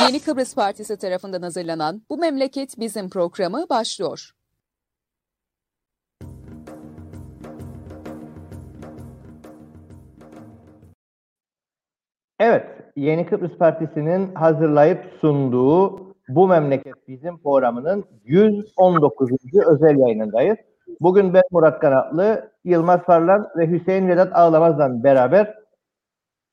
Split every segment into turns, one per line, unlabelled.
Yeni Kıbrıs Partisi tarafından hazırlanan Bu Memleket Bizim programı başlıyor.
Evet, Yeni Kıbrıs Partisi'nin hazırlayıp sunduğu Bu Memleket Bizim programının 119. özel yayınındayız. Bugün ben Murat Kanatlı, Yılmaz Farlan ve Hüseyin Vedat Ağlamaz'la beraber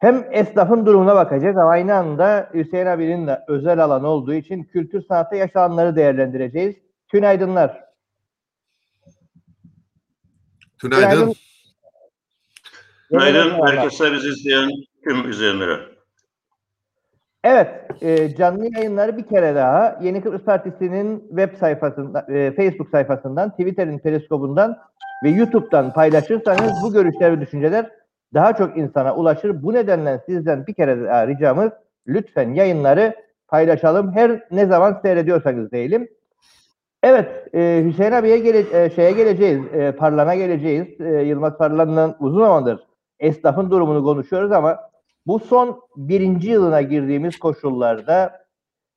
hem esnafın durumuna bakacağız ama aynı anda Hüseyin abinin de özel alan olduğu için kültür sanatı yaşananları değerlendireceğiz. Tünaydınlar.
Günaydın.
Günaydın herkese bizi izleyen tüm izleyenlere.
Evet, e, canlı yayınları bir kere daha Yeni Kıbrıs Partisi'nin web sayfasından, e, Facebook sayfasından, Twitter'in periskobundan ve YouTube'dan paylaşırsanız bu görüşler ve düşünceler daha çok insana ulaşır. Bu nedenle sizden bir kere daha ricamız lütfen yayınları paylaşalım. Her ne zaman seyrediyorsanız diyelim. Evet, e, Hüseyin abiye gele, e, şeye geleceğiz, e, Parlan'a geleceğiz. E, Yılmaz Parlan'la uzun zamandır esnafın durumunu konuşuyoruz ama bu son birinci yılına girdiğimiz koşullarda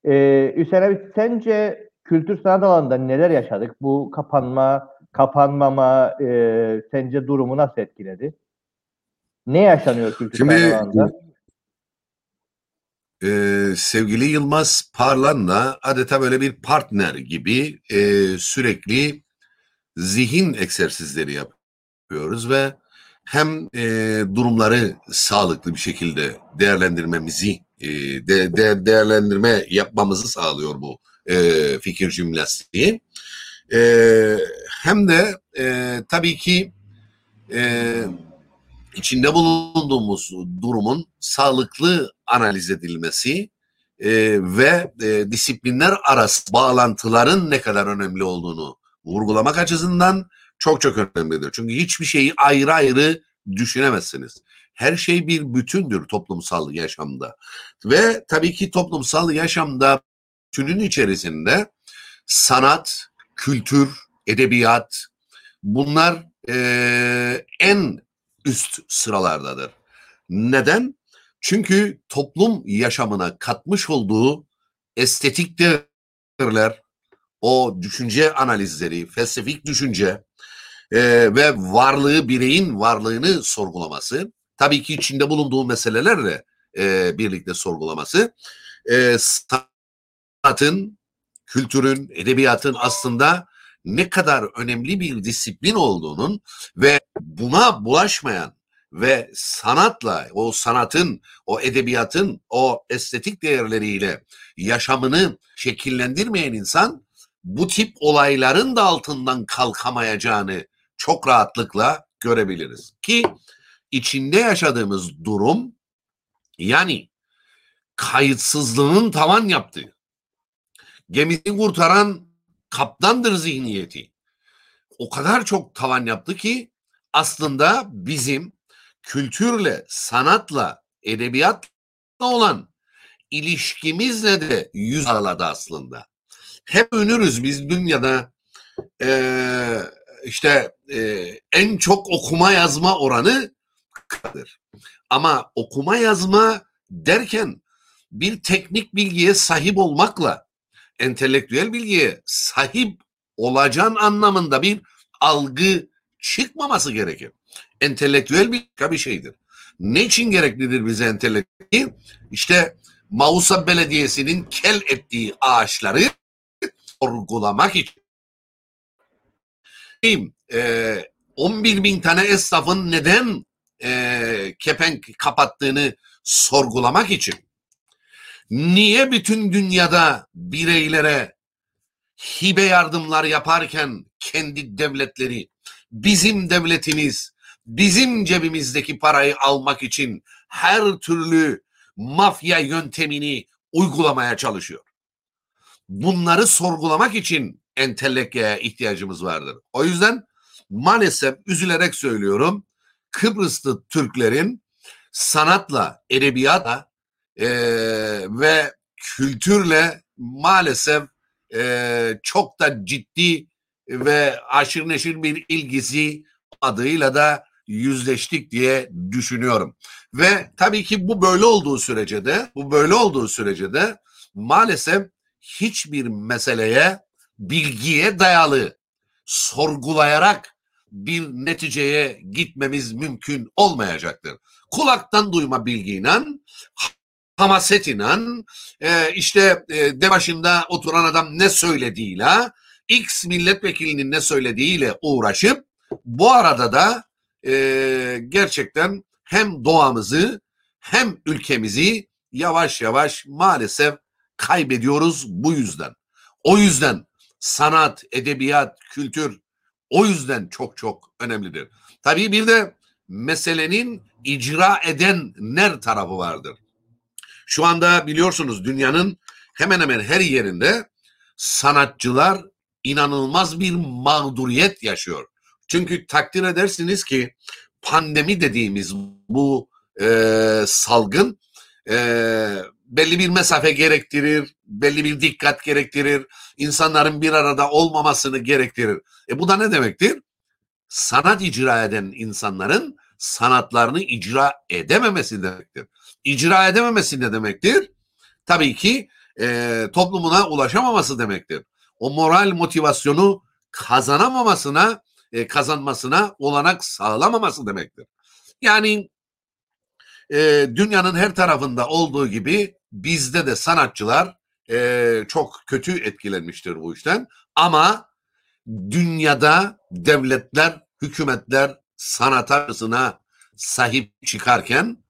e, Hüseyin abi sence kültür sanat alanında neler yaşadık? Bu kapanma, kapanmama e, sence durumu nasıl etkiledi? Ne yaşanıyor kültür
Şimdi e, sevgili Yılmaz Parlan'la adeta böyle bir partner gibi e, sürekli zihin egzersizleri yapıyoruz ve hem e, durumları sağlıklı bir şekilde değerlendirmemizi e, de, de, değerlendirme yapmamızı sağlıyor bu e, fikir cümlesi. E, hem de e, tabii ki e, içinde bulunduğumuz durumun sağlıklı analiz edilmesi e, ve e, disiplinler arası bağlantıların ne kadar önemli olduğunu vurgulamak açısından çok çok önemlidir. Çünkü hiçbir şeyi ayrı ayrı düşünemezsiniz. Her şey bir bütündür toplumsal yaşamda. Ve tabii ki toplumsal yaşamda bütünün içerisinde sanat, kültür, edebiyat bunlar e, en üst sıralardadır. Neden? Çünkü toplum yaşamına katmış olduğu estetik değerler, o düşünce analizleri, felsefik düşünce e, ve varlığı, bireyin varlığını sorgulaması, tabii ki içinde bulunduğu meselelerle e, birlikte sorgulaması, e, sanatın, kültürün, edebiyatın aslında ne kadar önemli bir disiplin olduğunun ve buna bulaşmayan ve sanatla, o sanatın, o edebiyatın, o estetik değerleriyle yaşamını şekillendirmeyen insan bu tip olayların da altından kalkamayacağını çok rahatlıkla görebiliriz. Ki içinde yaşadığımız durum yani kayıtsızlığın tavan yaptığı, gemisini kurtaran kaptandır zihniyeti. O kadar çok tavan yaptı ki aslında bizim kültürle, sanatla, edebiyatla olan ilişkimizle de yüz araladı aslında. Hep önürüz biz dünyada e, işte e, en çok okuma yazma oranı kadır. Ama okuma yazma derken bir teknik bilgiye sahip olmakla entelektüel bilgiye sahip olacağın anlamında bir algı çıkmaması gerekir. Entelektüel bir, bir şeydir. Ne için gereklidir bize entelektüel? İşte Mausa Belediyesi'nin kel ettiği ağaçları sorgulamak için. E, 11 bin tane esnafın neden e, kepenk kapattığını sorgulamak için. Niye bütün dünyada bireylere hibe yardımlar yaparken kendi devletleri, bizim devletimiz, bizim cebimizdeki parayı almak için her türlü mafya yöntemini uygulamaya çalışıyor. Bunları sorgulamak için entelektüel ihtiyacımız vardır. O yüzden maalesef üzülerek söylüyorum Kıbrıslı Türklerin sanatla, edebiyatla e, ve kültürle maalesef e, çok da ciddi ve aşırı neşir bir ilgisi adıyla da yüzleştik diye düşünüyorum. Ve tabii ki bu böyle olduğu sürece de bu böyle olduğu sürece de maalesef hiçbir meseleye bilgiye dayalı sorgulayarak bir neticeye gitmemiz mümkün olmayacaktır. Kulaktan duyma bilgiyle, hamasetiyle, e, işte e, de başında oturan adam ne söylediğiyle, X milletvekilinin ne söylediğiyle uğraşıp bu arada da e, gerçekten hem doğamızı hem ülkemizi yavaş yavaş maalesef kaybediyoruz bu yüzden. O yüzden sanat, edebiyat, kültür o yüzden çok çok önemlidir. Tabii bir de meselenin icra edenler tarafı vardır. Şu anda biliyorsunuz dünyanın hemen hemen her yerinde sanatçılar inanılmaz bir mağduriyet yaşıyor. Çünkü takdir edersiniz ki pandemi dediğimiz bu e, salgın e, belli bir mesafe gerektirir, belli bir dikkat gerektirir, insanların bir arada olmamasını gerektirir. E bu da ne demektir? Sanat icra eden insanların sanatlarını icra edememesi demektir. İcra edememesi ne demektir? Tabii ki e, toplumuna ulaşamaması demektir. O moral motivasyonu kazanamamasına, e, kazanmasına olanak sağlamaması demektir. Yani e, dünyanın her tarafında olduğu gibi bizde de sanatçılar e, çok kötü etkilenmiştir bu işten. Ama dünyada devletler, hükümetler sanatına sahip çıkarken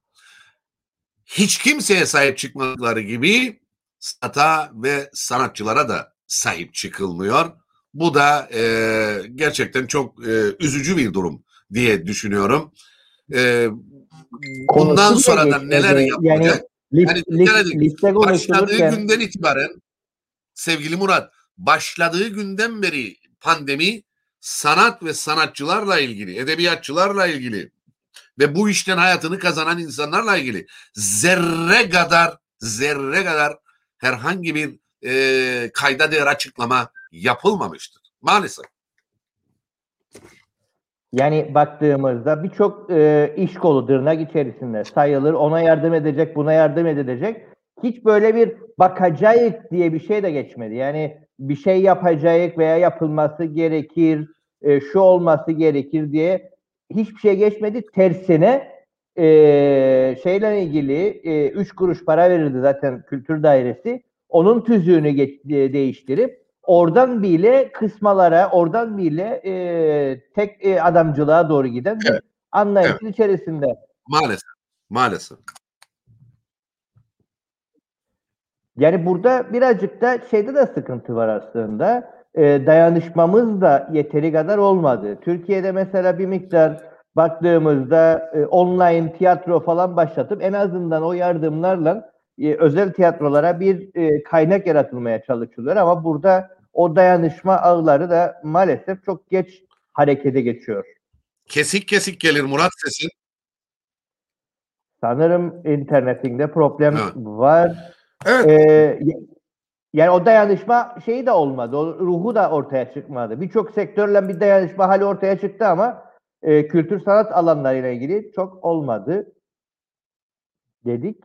hiç kimseye sahip çıkmadıkları gibi sanata ve sanatçılara da sahip çıkılmıyor. Bu da e, gerçekten çok e, üzücü bir durum diye düşünüyorum. E, bundan sonra da neler yapacak? Yani,
list, yani list,
başladığı günden itibaren sevgili Murat başladığı günden beri pandemi sanat ve sanatçılarla ilgili, edebiyatçılarla ilgili ve bu işten hayatını kazanan insanlarla ilgili zerre kadar zerre kadar herhangi bir e, kayda değer açıklama yapılmamıştır. Maalesef.
Yani baktığımızda birçok e, iş kolu tırnak içerisinde sayılır. Ona yardım edecek, buna yardım edecek. Hiç böyle bir bakacağız diye bir şey de geçmedi. Yani bir şey yapacak veya yapılması gerekir, e, şu olması gerekir diye hiçbir şey geçmedi. Tersine e, şeyle ilgili 3 e, kuruş para verirdi zaten kültür dairesi. Onun tüzüğünü geç, e, değiştirip oradan bile kısmalara, oradan bile e, tek e, adamcılığa doğru giden evet. anlayışın evet. içerisinde.
Maalesef. Maalesef.
Yani burada birazcık da şeyde de sıkıntı var aslında. E, dayanışmamız da yeteri kadar olmadı. Türkiye'de mesela bir miktar baktığımızda e, online tiyatro falan başlatıp en azından o yardımlarla e, özel tiyatrolara bir e, kaynak yaratılmaya çalışılıyor ama burada o dayanışma ağları da maalesef çok geç harekete geçiyor.
Kesik kesik gelir Murat sesin.
Sanırım internetinde problem evet. var.
Evet.
Ee, yani o dayanışma şeyi de olmadı. O ruhu da ortaya çıkmadı. Birçok sektörle bir dayanışma hali ortaya çıktı ama e, kültür sanat alanlarıyla ilgili çok olmadı dedik.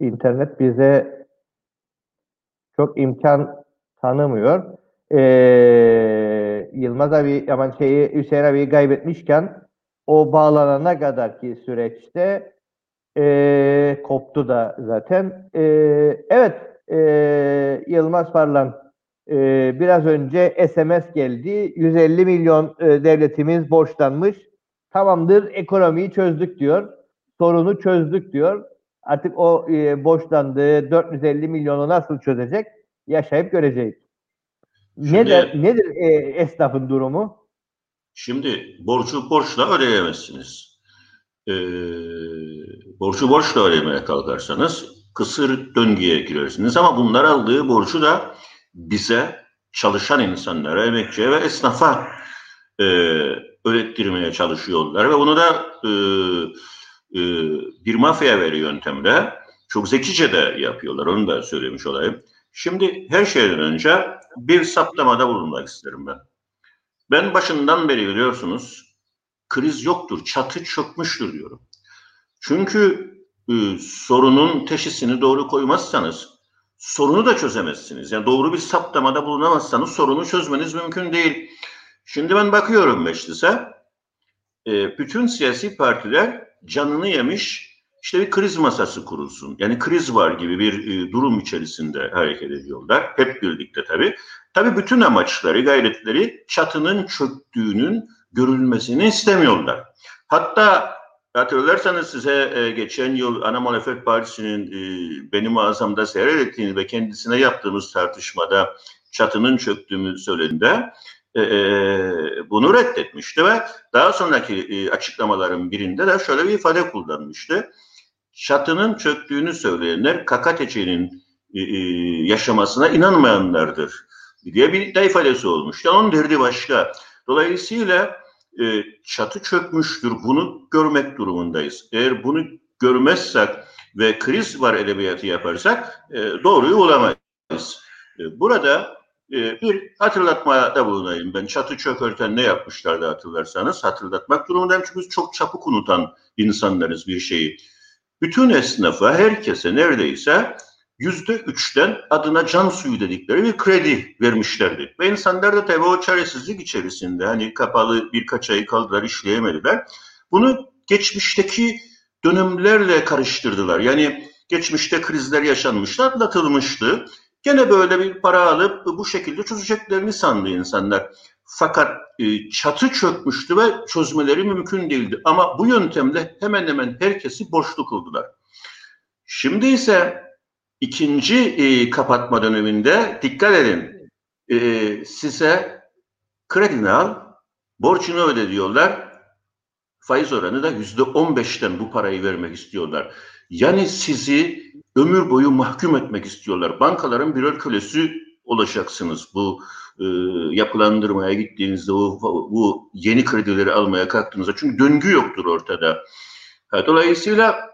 İnternet bize çok imkan tanımıyor. Ee, Yılmaz abi aman şeyi Hüseyin abi kaybetmişken o bağlanana kadar ki süreçte e, koptu da zaten. E, evet e, Yılmaz Parlan e, biraz önce SMS geldi. 150 milyon e, devletimiz borçlanmış. Tamamdır ekonomiyi çözdük diyor. Sorunu çözdük diyor. Artık o e, borçlandığı 450 milyonu nasıl çözecek? Yaşayıp göreceğiz. Şimdi, nedir nedir e, esnafın durumu?
Şimdi borcu borçla ödeyemezsiniz. Ee, borcu borçla ödemeye kalkarsanız kısır döngüye girersiniz. Ama bunlar aldığı borcu da bize çalışan insanlara, emekçiye ve esnafa e, öğrettirmeye çalışıyorlar ve bunu da e, e, bir mafya veri yöntemle çok zekice de yapıyorlar. Onu da söylemiş olayım. Şimdi her şeyden önce bir saptamada bulunmak isterim ben. Ben başından beri biliyorsunuz kriz yoktur, çatı çökmüştür diyorum. Çünkü e, sorunun teşhisini doğru koymazsanız sorunu da çözemezsiniz. Yani doğru bir saptamada bulunamazsanız sorunu çözmeniz mümkün değil. Şimdi ben bakıyorum meclise. E, bütün siyasi partiler canını yemiş işte bir kriz masası kurulsun. Yani kriz var gibi bir e, durum içerisinde hareket ediyorlar. Hep birlikte tabii. Tabii bütün amaçları, gayretleri çatının çöktüğünün görülmesini istemiyorlar. Hatta hatırlarsanız size e, geçen yıl Ana Muhalefet Partisi'nin e, benim ağzımda seyrettiğini ve kendisine yaptığımız tartışmada çatının çöktüğünü söylediğinde e, e, bunu reddetmişti ve daha sonraki e, açıklamaların birinde de şöyle bir ifade kullanmıştı. Çatının çöktüğünü söyleyenler KKTC'nin e, e, yaşamasına inanmayanlardır diye bir de ifadesi olmuştu. Onun derdi başka. Dolayısıyla e, çatı çökmüştür. Bunu görmek durumundayız. Eğer bunu görmezsek ve kriz var edebiyatı yaparsak e, doğruyu bulamayız. E, burada e, bir hatırlatmada bulunayım ben. Çatı çökerten ne yapmışlardı hatırlarsanız hatırlatmak durumundayım. Çünkü çok çabuk unutan insanlarız bir şeyi. Bütün esnafa, herkese neredeyse yüzde üçten adına can suyu dedikleri bir kredi vermişlerdi. Ve insanlar da tabii o çaresizlik içerisinde hani kapalı birkaç ay kaldılar işleyemediler. Bunu geçmişteki dönemlerle karıştırdılar. Yani geçmişte krizler yaşanmıştı, atlatılmıştı. Gene böyle bir para alıp bu şekilde çözeceklerini sandı insanlar. Fakat e, çatı çökmüştü ve çözmeleri mümkün değildi. Ama bu yöntemle hemen hemen herkesi borçlu kıldılar. Şimdi ise ikinci e, kapatma döneminde dikkat edin. E, size kredini al, borcunu öde diyorlar. Faiz oranı da yüzde on beşten bu parayı vermek istiyorlar. Yani sizi ömür boyu mahkum etmek istiyorlar. Bankaların birer kölesi olacaksınız bu e, yapılandırmaya gittiğinizde bu, bu yeni kredileri almaya kalktığınızda. Çünkü döngü yoktur ortada. Ha, dolayısıyla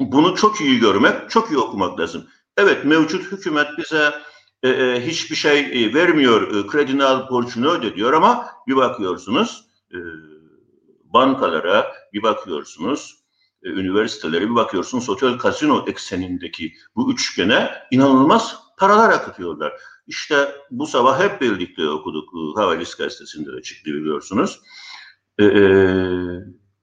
bunu çok iyi görmek, çok iyi okumak lazım. Evet mevcut hükümet bize e, e, hiçbir şey e, vermiyor, e, kredini al borcunu öde diyor ama bir bakıyorsunuz e, bankalara, bir bakıyorsunuz e, üniversitelere, bir bakıyorsunuz sosyal kasino eksenindeki bu üçgene inanılmaz paralar akıtıyorlar. İşte bu sabah hep birlikte okuduk. Havalis gazetesinde de çıktı biliyorsunuz. Ee,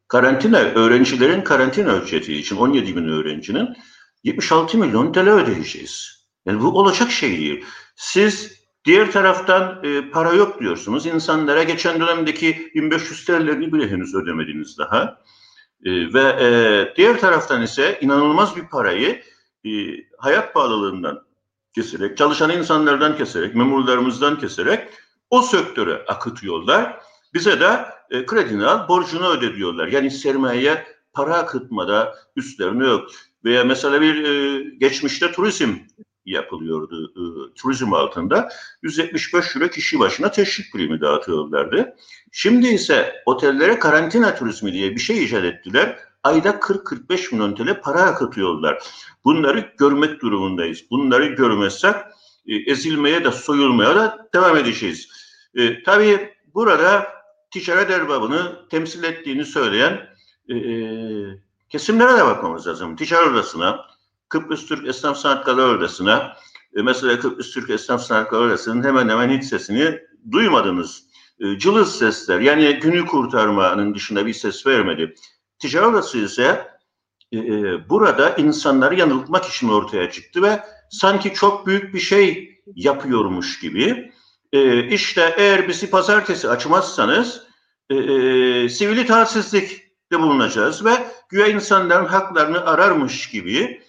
karantina, öğrencilerin karantina ücreti için 17 bin öğrencinin 76 milyon TL ödeyeceğiz. Yani bu olacak şey değil. Siz diğer taraftan e, para yok diyorsunuz. İnsanlara geçen dönemdeki 1500 TL'lerini bile henüz ödemediniz daha. E, ve e, diğer taraftan ise inanılmaz bir parayı e, hayat pahalılığından keserek, çalışan insanlardan keserek, memurlarımızdan keserek o sektöre akıtıyorlar. Bize de e, kredini al, borcunu öde diyorlar. Yani sermaye para akıtmada üstlerine yok. Veya mesela bir e, geçmişte turizm yapılıyordu. E, turizm altında 175 euro kişi başına teşvik primi dağıtıyorlardı. Şimdi ise otellere karantina turizmi diye bir şey icat ettiler. Ayda 40-45 milyon TL para akıtıyorlar. Bunları görmek durumundayız. Bunları görmezsek e, ezilmeye de soyulmaya da devam edeceğiz. E, tabii burada ticaret erbabını temsil ettiğini söyleyen e, e kesimlere de bakmamız lazım. Ticaret odasına, Kıbrıs Türk Esnaf Sanatkarı Odası'na, e, mesela Kıbrıs Türk Esnaf Sanatkarı Odası'nın hemen hemen hiç sesini duymadınız. E, cılız sesler, yani günü kurtarmanın dışında bir ses vermedi. Ticaret Odası ise e, e, burada insanları yanıltmak için ortaya çıktı ve sanki çok büyük bir şey yapıyormuş gibi. E, işte eğer bizi pazartesi açmazsanız e, e, sivil itaatsizlikte bulunacağız ve güya insanların haklarını ararmış gibi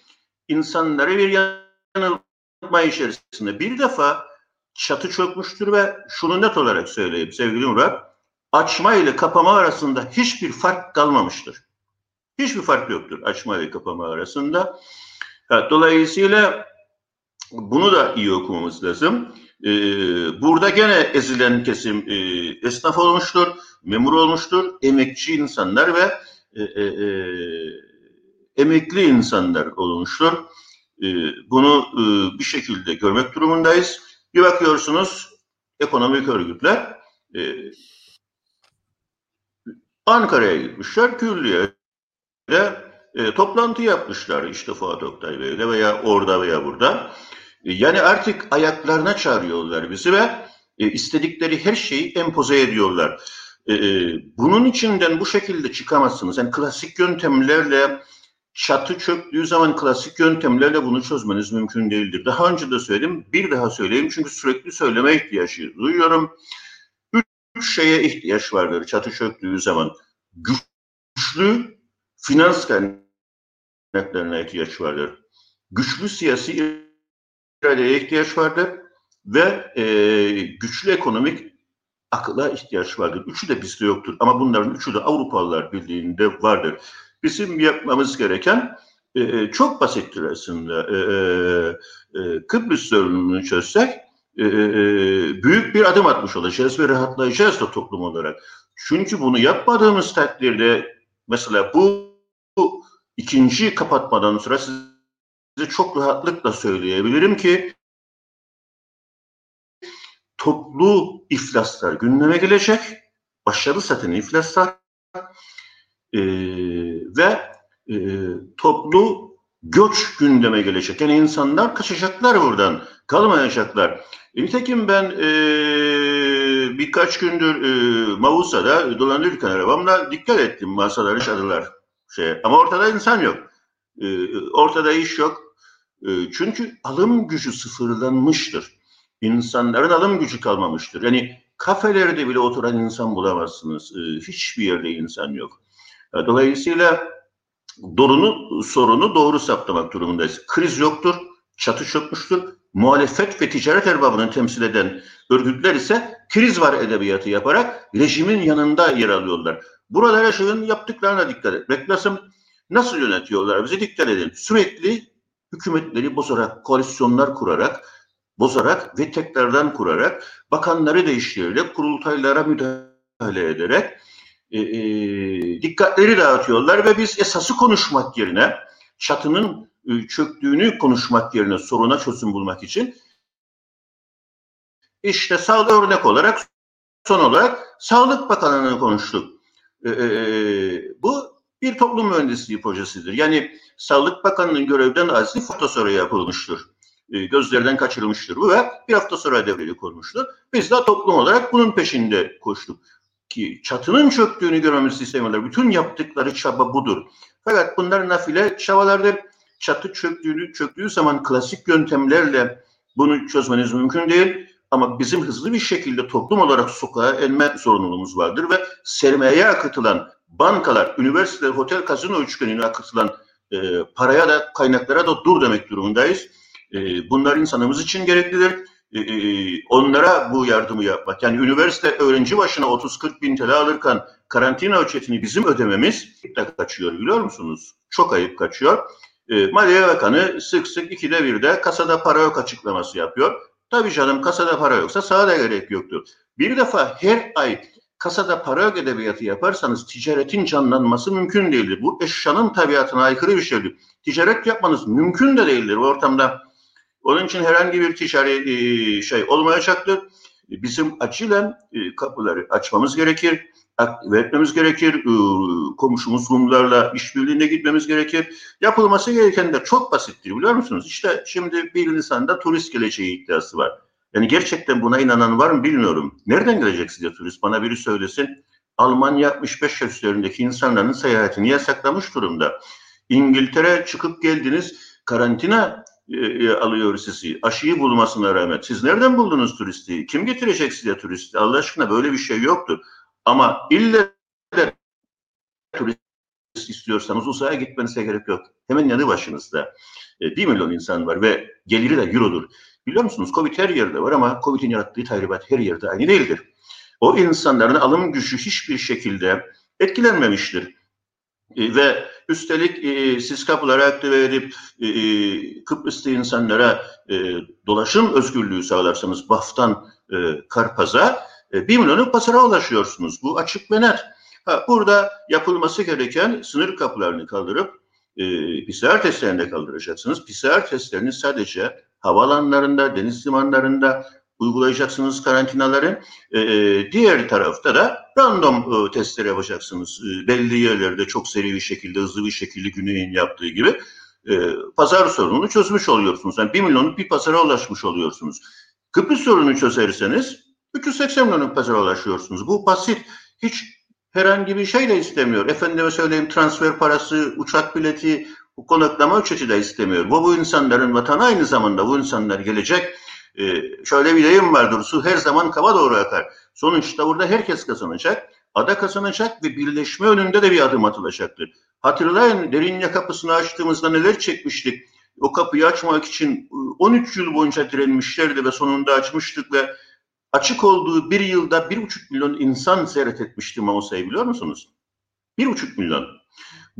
insanları bir yanıltma içerisinde. Bir defa çatı çökmüştür ve şunu net olarak söyleyeyim sevgili Murat, açma ile kapama arasında hiçbir fark kalmamıştır. Hiçbir fark yoktur açma ile kapama arasında. Dolayısıyla bunu da iyi okumamız lazım. Ee, burada gene ezilen kesim e, esnaf olmuştur, memur olmuştur, emekçi insanlar ve e, e, e emekli insanlar olmuştur. E, bunu e, bir şekilde görmek durumundayız. Bir bakıyorsunuz ekonomik örgütler e, Ankara'ya gitmişler. Külliye'de e, toplantı yapmışlar işte Fuat Oktay Bey'le veya orada veya burada. Yani artık ayaklarına çağırıyorlar bizi ve e, istedikleri her şeyi empoze ediyorlar. E, e, bunun içinden bu şekilde çıkamazsınız. Yani klasik yöntemlerle çatı çöktüğü zaman klasik yöntemlerle bunu çözmeniz mümkün değildir. Daha önce de söyledim, bir daha söyleyeyim çünkü sürekli söyleme ihtiyacı duyuyorum. Üç şeye ihtiyaç vardır çatı çöktüğü zaman. Güçlü finans kaynaklarına ihtiyaç vardır. Güçlü siyasi iradeye ihtiyaç vardır ve e, güçlü ekonomik akıla ihtiyaç vardır. Üçü de bizde yoktur ama bunların üçü de Avrupalılar Birliği'nde vardır. Bizim yapmamız gereken e, e, çok basittir aslında. E, e, e, Kıbrıs sorununu çözsek e, e, büyük bir adım atmış olacağız ve rahatlayacağız da toplum olarak. Çünkü bunu yapmadığımız takdirde mesela bu, bu ikinci kapatmadan sonra size çok rahatlıkla söyleyebilirim ki toplu iflaslar gündeme gelecek. Başarı satın iflaslar e, ve e, toplu göç gündeme gelecek. Yani insanlar kaçacaklar buradan, kalmayacaklar. E, nitekim ben e, birkaç gündür e, Mavusa'da dolanırken arabamla dikkat ettim masalar, çadırlar. Şey. Ama ortada insan yok. E, ortada iş yok. E, çünkü alım gücü sıfırlanmıştır. İnsanların alım gücü kalmamıştır. Yani kafelerde bile oturan insan bulamazsınız. E, hiçbir yerde insan yok. Dolayısıyla doğrunu, sorunu doğru saptamak durumundayız. Kriz yoktur, çatı çökmüştür. Muhalefet ve ticaret erbabını temsil eden örgütler ise kriz var edebiyatı yaparak rejimin yanında yer alıyorlar. Burada rejimin yaptıklarına dikkat etmek lazım. Nasıl yönetiyorlar bizi dikkat edin. Sürekli hükümetleri bozarak, koalisyonlar kurarak, bozarak ve tekrardan kurarak, bakanları değiştirerek, kurultaylara müdahale ederek e, e, dikkatleri dağıtıyorlar ve biz esası konuşmak yerine çatının e, çöktüğünü konuşmak yerine soruna çözüm bulmak için işte sağlık örnek olarak son olarak Sağlık Bakanlığı'nı konuştuk. E, e, bu bir toplum mühendisliği projesidir. Yani Sağlık Bakanlığı'nın görevden azli hafta sonra yapılmıştır. E, gözlerden kaçırılmıştır bu ve bir hafta sonra devreye konmuştur. Biz de toplum olarak bunun peşinde koştuk ki çatının çöktüğünü görmemizi istemiyorlar. Bütün yaptıkları çaba budur. Fakat bunlar nafile çabalardır. Çatı çöktüğünü, çöktüğü zaman klasik yöntemlerle bunu çözmeniz mümkün değil. Ama bizim hızlı bir şekilde toplum olarak sokağa elme sorumluluğumuz vardır ve sermayeye akıtılan bankalar, üniversiteler, otel, kazino üçgenine akıtılan e, paraya da kaynaklara da dur demek durumundayız. E, bunlar insanımız için gereklidir. E, e, onlara bu yardımı yapmak. Yani üniversite öğrenci başına 30-40 bin TL alırken karantina ücretini bizim ödememiz de kaçıyor biliyor musunuz? Çok ayıp kaçıyor. E, Maliye Bakanı sık sık ikide bir de kasada para yok açıklaması yapıyor. Tabii canım kasada para yoksa sağa da gerek yoktur. Bir defa her ay kasada para yok edebiyatı yaparsanız ticaretin canlanması mümkün değildir. Bu eşyanın tabiatına aykırı bir şeydir. Ticaret yapmanız mümkün de değildir bu ortamda. Onun için herhangi bir ticari e, şey olmayacaktır. Bizim acilen kapıları açmamız gerekir, aktive etmemiz gerekir, e, komşumuz Rumlarla işbirliğine gitmemiz gerekir. Yapılması gereken de çok basittir biliyor musunuz? İşte şimdi bir insanda turist geleceği iddiası var. Yani gerçekten buna inanan var mı bilmiyorum. Nereden gelecek size turist? Bana biri söylesin. Almanya 65 yaş üzerindeki insanların seyahatini yasaklamış durumda. İngiltere çıkıp geldiniz karantina e, alıyor sizi. Aşıyı bulmasına rağmen. Siz nereden buldunuz turisti? Kim getirecek size turisti? Allah aşkına böyle bir şey yoktur. Ama ille de turist istiyorsanız uzaya gitmenize gerek yok. Hemen yanı başınızda. E, 1 milyon insan var ve geliri de eurodur. Biliyor musunuz Covid her yerde var ama Covid'in yarattığı tahribat her yerde aynı değildir. O insanların alım gücü hiçbir şekilde etkilenmemiştir. E, ve üstelik e, siz kapıları aktive edip e, e, Kıbrıs'ta insanlara e, dolaşım özgürlüğü sağlarsanız Baf'tan e, Karpaz'a e, 1 milyonun pasara ulaşıyorsunuz. Bu açık ve net. Ha, burada yapılması gereken sınır kapılarını kaldırıp e, PCR testlerinde kaldıracaksınız. PCR testlerini sadece havalanlarında, deniz limanlarında, uygulayacaksınız karantinaları. E, diğer tarafta da random e, testler yapacaksınız. E, belli yerlerde çok seri bir şekilde, hızlı bir şekilde Güney'in yaptığı gibi e, pazar sorununu çözmüş oluyorsunuz. Yani 1 milyonluk bir pazara ulaşmış oluyorsunuz. Kıbrıs sorununu çözerseniz 380 milyonluk pazara ulaşıyorsunuz. Bu basit. Hiç herhangi bir şey de istemiyor. Efendime söyleyeyim transfer parası, uçak bileti, konaklama ücreti de istemiyor. Bu, bu insanların vatanı aynı zamanda bu insanlar gelecek. Ee, şöyle bir deyim vardır. Su her zaman kaba doğru akar. Sonuçta burada herkes kazanacak. Ada kazanacak ve birleşme önünde de bir adım atılacaktır. Hatırlayın Derince kapısını açtığımızda neler çekmiştik. O kapıyı açmak için 13 yıl boyunca direnmişlerdi ve sonunda açmıştık ve açık olduğu bir yılda bir buçuk milyon insan ziyaret etmişti Mausa'yı biliyor musunuz? Bir buçuk milyon.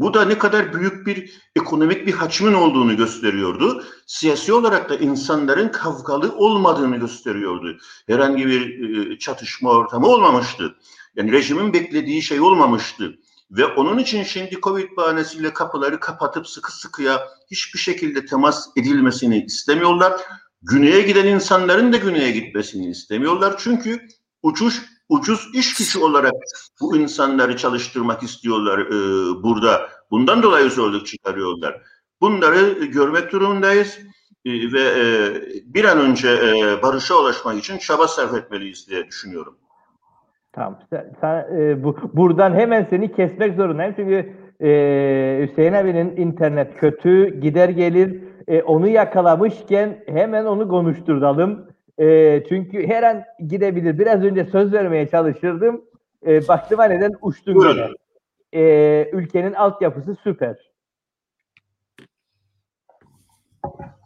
Bu da ne kadar büyük bir ekonomik bir hacmin olduğunu gösteriyordu. Siyasi olarak da insanların kavgalı olmadığını gösteriyordu. Herhangi bir e, çatışma ortamı olmamıştı. Yani rejimin beklediği şey olmamıştı. Ve onun için şimdi Covid bahanesiyle kapıları kapatıp sıkı sıkıya hiçbir şekilde temas edilmesini istemiyorlar. Güneye giden insanların da güneye gitmesini istemiyorlar. Çünkü uçuş ucuz iş gücü olarak bu insanları çalıştırmak istiyorlar e, burada. Bundan dolayı zorluk çıkarıyorlar. Bunları görmek durumundayız e, ve e, bir an önce e, barışa ulaşmak için çaba sarf etmeliyiz diye düşünüyorum.
Tamam. Sen, sen e, bu, buradan hemen seni kesmek zorundayım çünkü e, Hüseyin abinin internet kötü gider gelir e, onu yakalamışken hemen onu konuşturalım. E, çünkü her an gidebilir. Biraz önce söz vermeye çalışırdım. E, baktım neden uçtum gene. E, ülkenin altyapısı süper.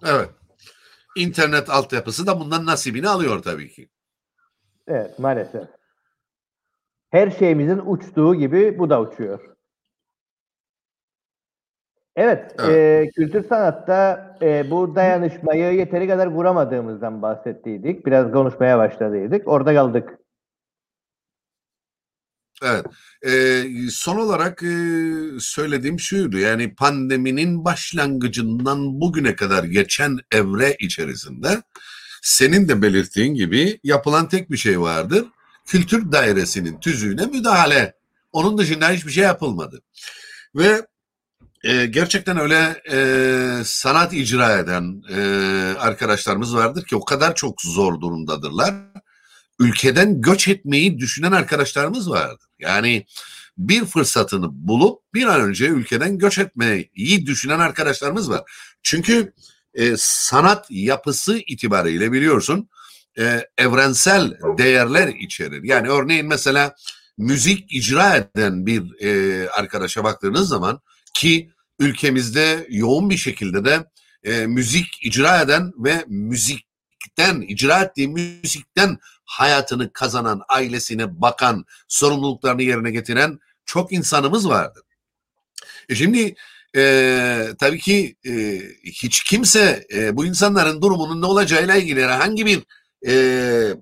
Evet. İnternet altyapısı da bundan nasibini alıyor tabii ki.
Evet maalesef. Her şeyimizin uçtuğu gibi bu da uçuyor. Evet, evet. E, kültür sanatta e, bu dayanışmayı yeteri kadar kuramadığımızdan bahsettiydik. Biraz konuşmaya başladıydık. Orada kaldık.
Evet. Ee, son olarak e, söylediğim şuydu. Yani pandeminin başlangıcından bugüne kadar geçen evre içerisinde senin de belirttiğin gibi yapılan tek bir şey vardır. Kültür dairesinin tüzüğüne müdahale. Onun dışında hiçbir şey yapılmadı. Ve e, gerçekten öyle e, sanat icra eden e, arkadaşlarımız vardır ki o kadar çok zor durumdadırlar. Ülkeden göç etmeyi düşünen arkadaşlarımız vardır. Yani bir fırsatını bulup bir an önce ülkeden göç etmeyi düşünen arkadaşlarımız var. Çünkü e, sanat yapısı itibariyle biliyorsun e, evrensel değerler içerir. Yani örneğin mesela müzik icra eden bir e, arkadaşa baktığınız zaman ki ülkemizde yoğun bir şekilde de e, müzik icra eden ve müzikten, icra ettiği müzikten hayatını kazanan, ailesine bakan, sorumluluklarını yerine getiren çok insanımız vardı. E şimdi e, tabii ki e, hiç kimse e, bu insanların durumunun ne olacağıyla ilgili herhangi bir e,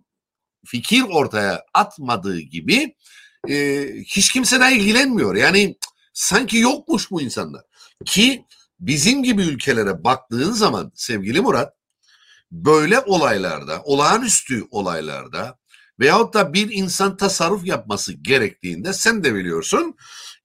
fikir ortaya atmadığı gibi e, hiç kimse de ilgilenmiyor. Yani sanki yokmuş bu insanlar. Ki bizim gibi ülkelere baktığın zaman sevgili Murat böyle olaylarda, olağanüstü olaylarda veyahut da bir insan tasarruf yapması gerektiğinde sen de biliyorsun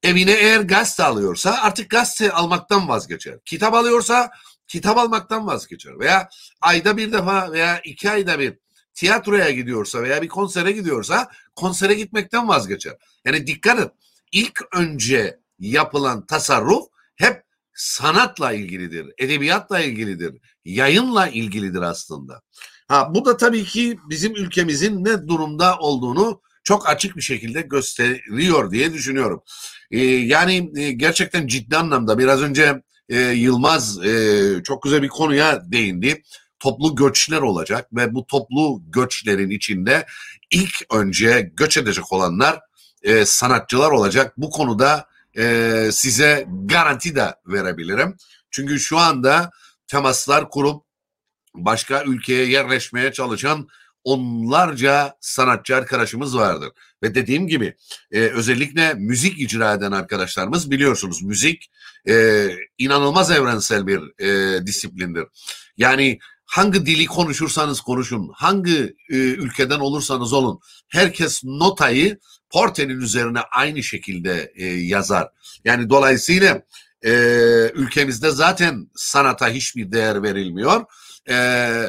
evine eğer gazete alıyorsa artık gazete almaktan vazgeçer. Kitap alıyorsa kitap almaktan vazgeçer. Veya ayda bir defa veya iki ayda bir tiyatroya gidiyorsa veya bir konsere gidiyorsa konsere gitmekten vazgeçer. Yani dikkat et. İlk önce yapılan tasarruf hep sanatla ilgilidir, edebiyatla ilgilidir, yayınla ilgilidir aslında. Ha bu da tabii ki bizim ülkemizin ne durumda olduğunu çok açık bir şekilde gösteriyor diye düşünüyorum. Ee, yani e, gerçekten ciddi anlamda biraz önce e, Yılmaz e, çok güzel bir konuya değindi. Toplu göçler olacak ve bu toplu göçlerin içinde ilk önce göç edecek olanlar e, sanatçılar olacak. Bu konuda e, size garanti de verebilirim. Çünkü şu anda temaslar kurup başka ülkeye yerleşmeye çalışan onlarca sanatçı arkadaşımız vardır. Ve dediğim gibi e, özellikle müzik icra eden arkadaşlarımız biliyorsunuz müzik e, inanılmaz evrensel bir e, disiplindir. Yani hangi dili konuşursanız konuşun, hangi e, ülkeden olursanız olun, herkes notayı Porte'nin üzerine aynı şekilde e, yazar. Yani dolayısıyla e, ülkemizde zaten sanata hiçbir değer verilmiyor. E,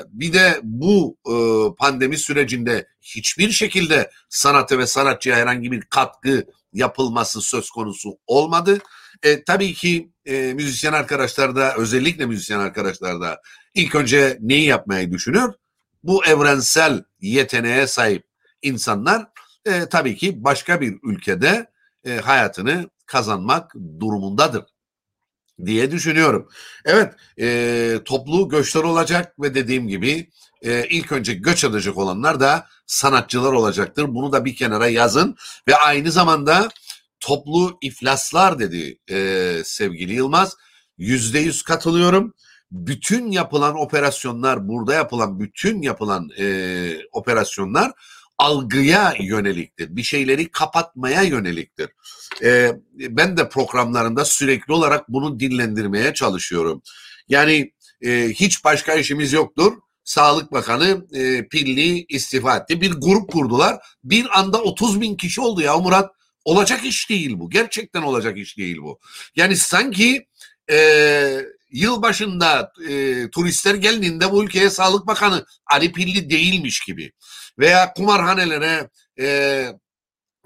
bir de bu e, pandemi sürecinde hiçbir şekilde sanata ve sanatçıya herhangi bir katkı yapılması söz konusu olmadı. E, tabii ki e, müzisyen arkadaşlar da özellikle müzisyen arkadaşlar da ilk önce neyi yapmayı düşünür? Bu evrensel yeteneğe sahip insanlar e, tabii ki başka bir ülkede e, hayatını kazanmak durumundadır diye düşünüyorum. Evet e, toplu göçler olacak ve dediğim gibi e, ilk önce göç edecek olanlar da sanatçılar olacaktır. Bunu da bir kenara yazın ve aynı zamanda toplu iflaslar dedi e, sevgili Yılmaz. Yüzde yüz katılıyorum. Bütün yapılan operasyonlar, burada yapılan bütün yapılan e, operasyonlar algıya yöneliktir. Bir şeyleri kapatmaya yöneliktir. E, ben de programlarında sürekli olarak bunu dinlendirmeye çalışıyorum. Yani e, hiç başka işimiz yoktur. Sağlık Bakanı e, Pilli istifa etti. Bir grup kurdular. Bir anda 30 bin kişi oldu ya Murat. Olacak iş değil bu. Gerçekten olacak iş değil bu. Yani sanki e, yıl başında e, turistler geldiğinde bu ülkeye Sağlık Bakanı Ali Pilli değilmiş gibi. Veya kumarhanelere, e,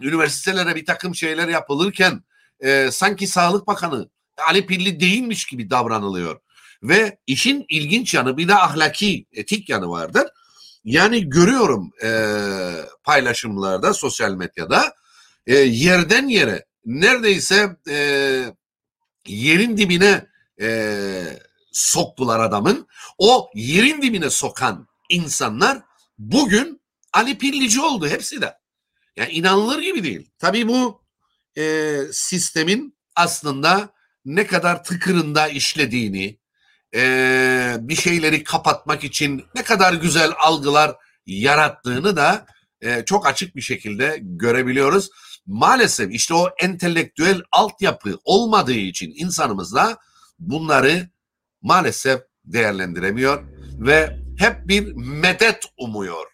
üniversitelere bir takım şeyler yapılırken e, sanki Sağlık Bakanı Ali Pilli değilmiş gibi davranılıyor. Ve işin ilginç yanı bir de ahlaki, etik yanı vardır. Yani görüyorum e, paylaşımlarda, sosyal medyada e, yerden yere neredeyse e, yerin dibine e, soktular adamın. O yerin dibine sokan insanlar bugün Ali Pillici oldu hepsi de. Yani inanılır gibi değil. Tabii bu e, sistemin aslında ne kadar tıkırında işlediğini, e, bir şeyleri kapatmak için ne kadar güzel algılar yarattığını da e, çok açık bir şekilde görebiliyoruz. Maalesef işte o entelektüel altyapı olmadığı için insanımızda bunları maalesef değerlendiremiyor ve hep bir medet umuyor.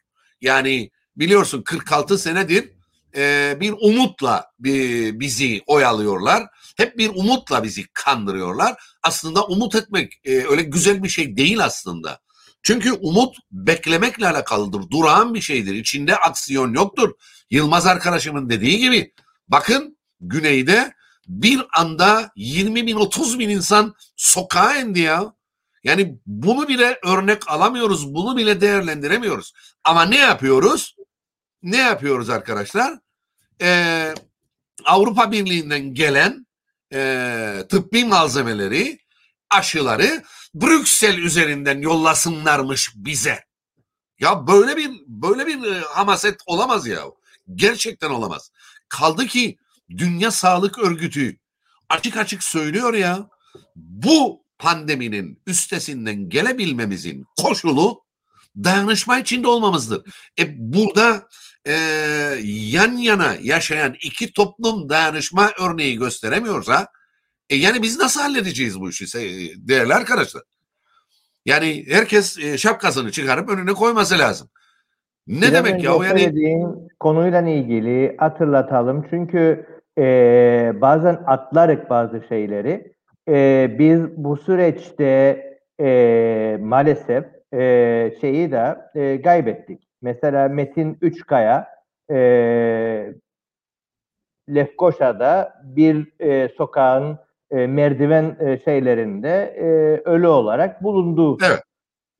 Yani biliyorsun 46 senedir e, bir umutla bir, bizi oyalıyorlar. Hep bir umutla bizi kandırıyorlar. Aslında umut etmek e, öyle güzel bir şey değil aslında. Çünkü umut beklemekle alakalıdır. Durağan bir şeydir. İçinde aksiyon yoktur. Yılmaz arkadaşımın dediği gibi bakın güneyde bir anda 20 bin 30 bin insan sokağa indi ya. Yani bunu bile örnek alamıyoruz. Bunu bile değerlendiremiyoruz. Ama ne yapıyoruz? Ne yapıyoruz arkadaşlar? Ee, Avrupa Birliği'nden gelen e, tıbbi malzemeleri, aşıları Brüksel üzerinden yollasınlarmış bize. Ya böyle bir böyle bir e, hamaset olamaz ya. Gerçekten olamaz. Kaldı ki Dünya Sağlık Örgütü açık açık söylüyor ya. Bu pandeminin üstesinden gelebilmemizin koşulu dayanışma içinde olmamızdır. E burada e, yan yana yaşayan iki toplum dayanışma örneği gösteremiyorsa e, yani biz nasıl halledeceğiz bu işi değerli arkadaşlar? Yani herkes e, şapkasını çıkarıp önüne koyması lazım. Ne
Biraz
demek ya? o Yani
konuyla ilgili hatırlatalım. Çünkü e, bazen atlarık bazı şeyleri. E, biz bu süreçte e, maalesef e, şeyi de e, kaybettik. Mesela Metin Üçkaya e, Lefkoşa'da bir e, sokağın e, merdiven e, şeylerinde e, ölü olarak bulundu.
Evet.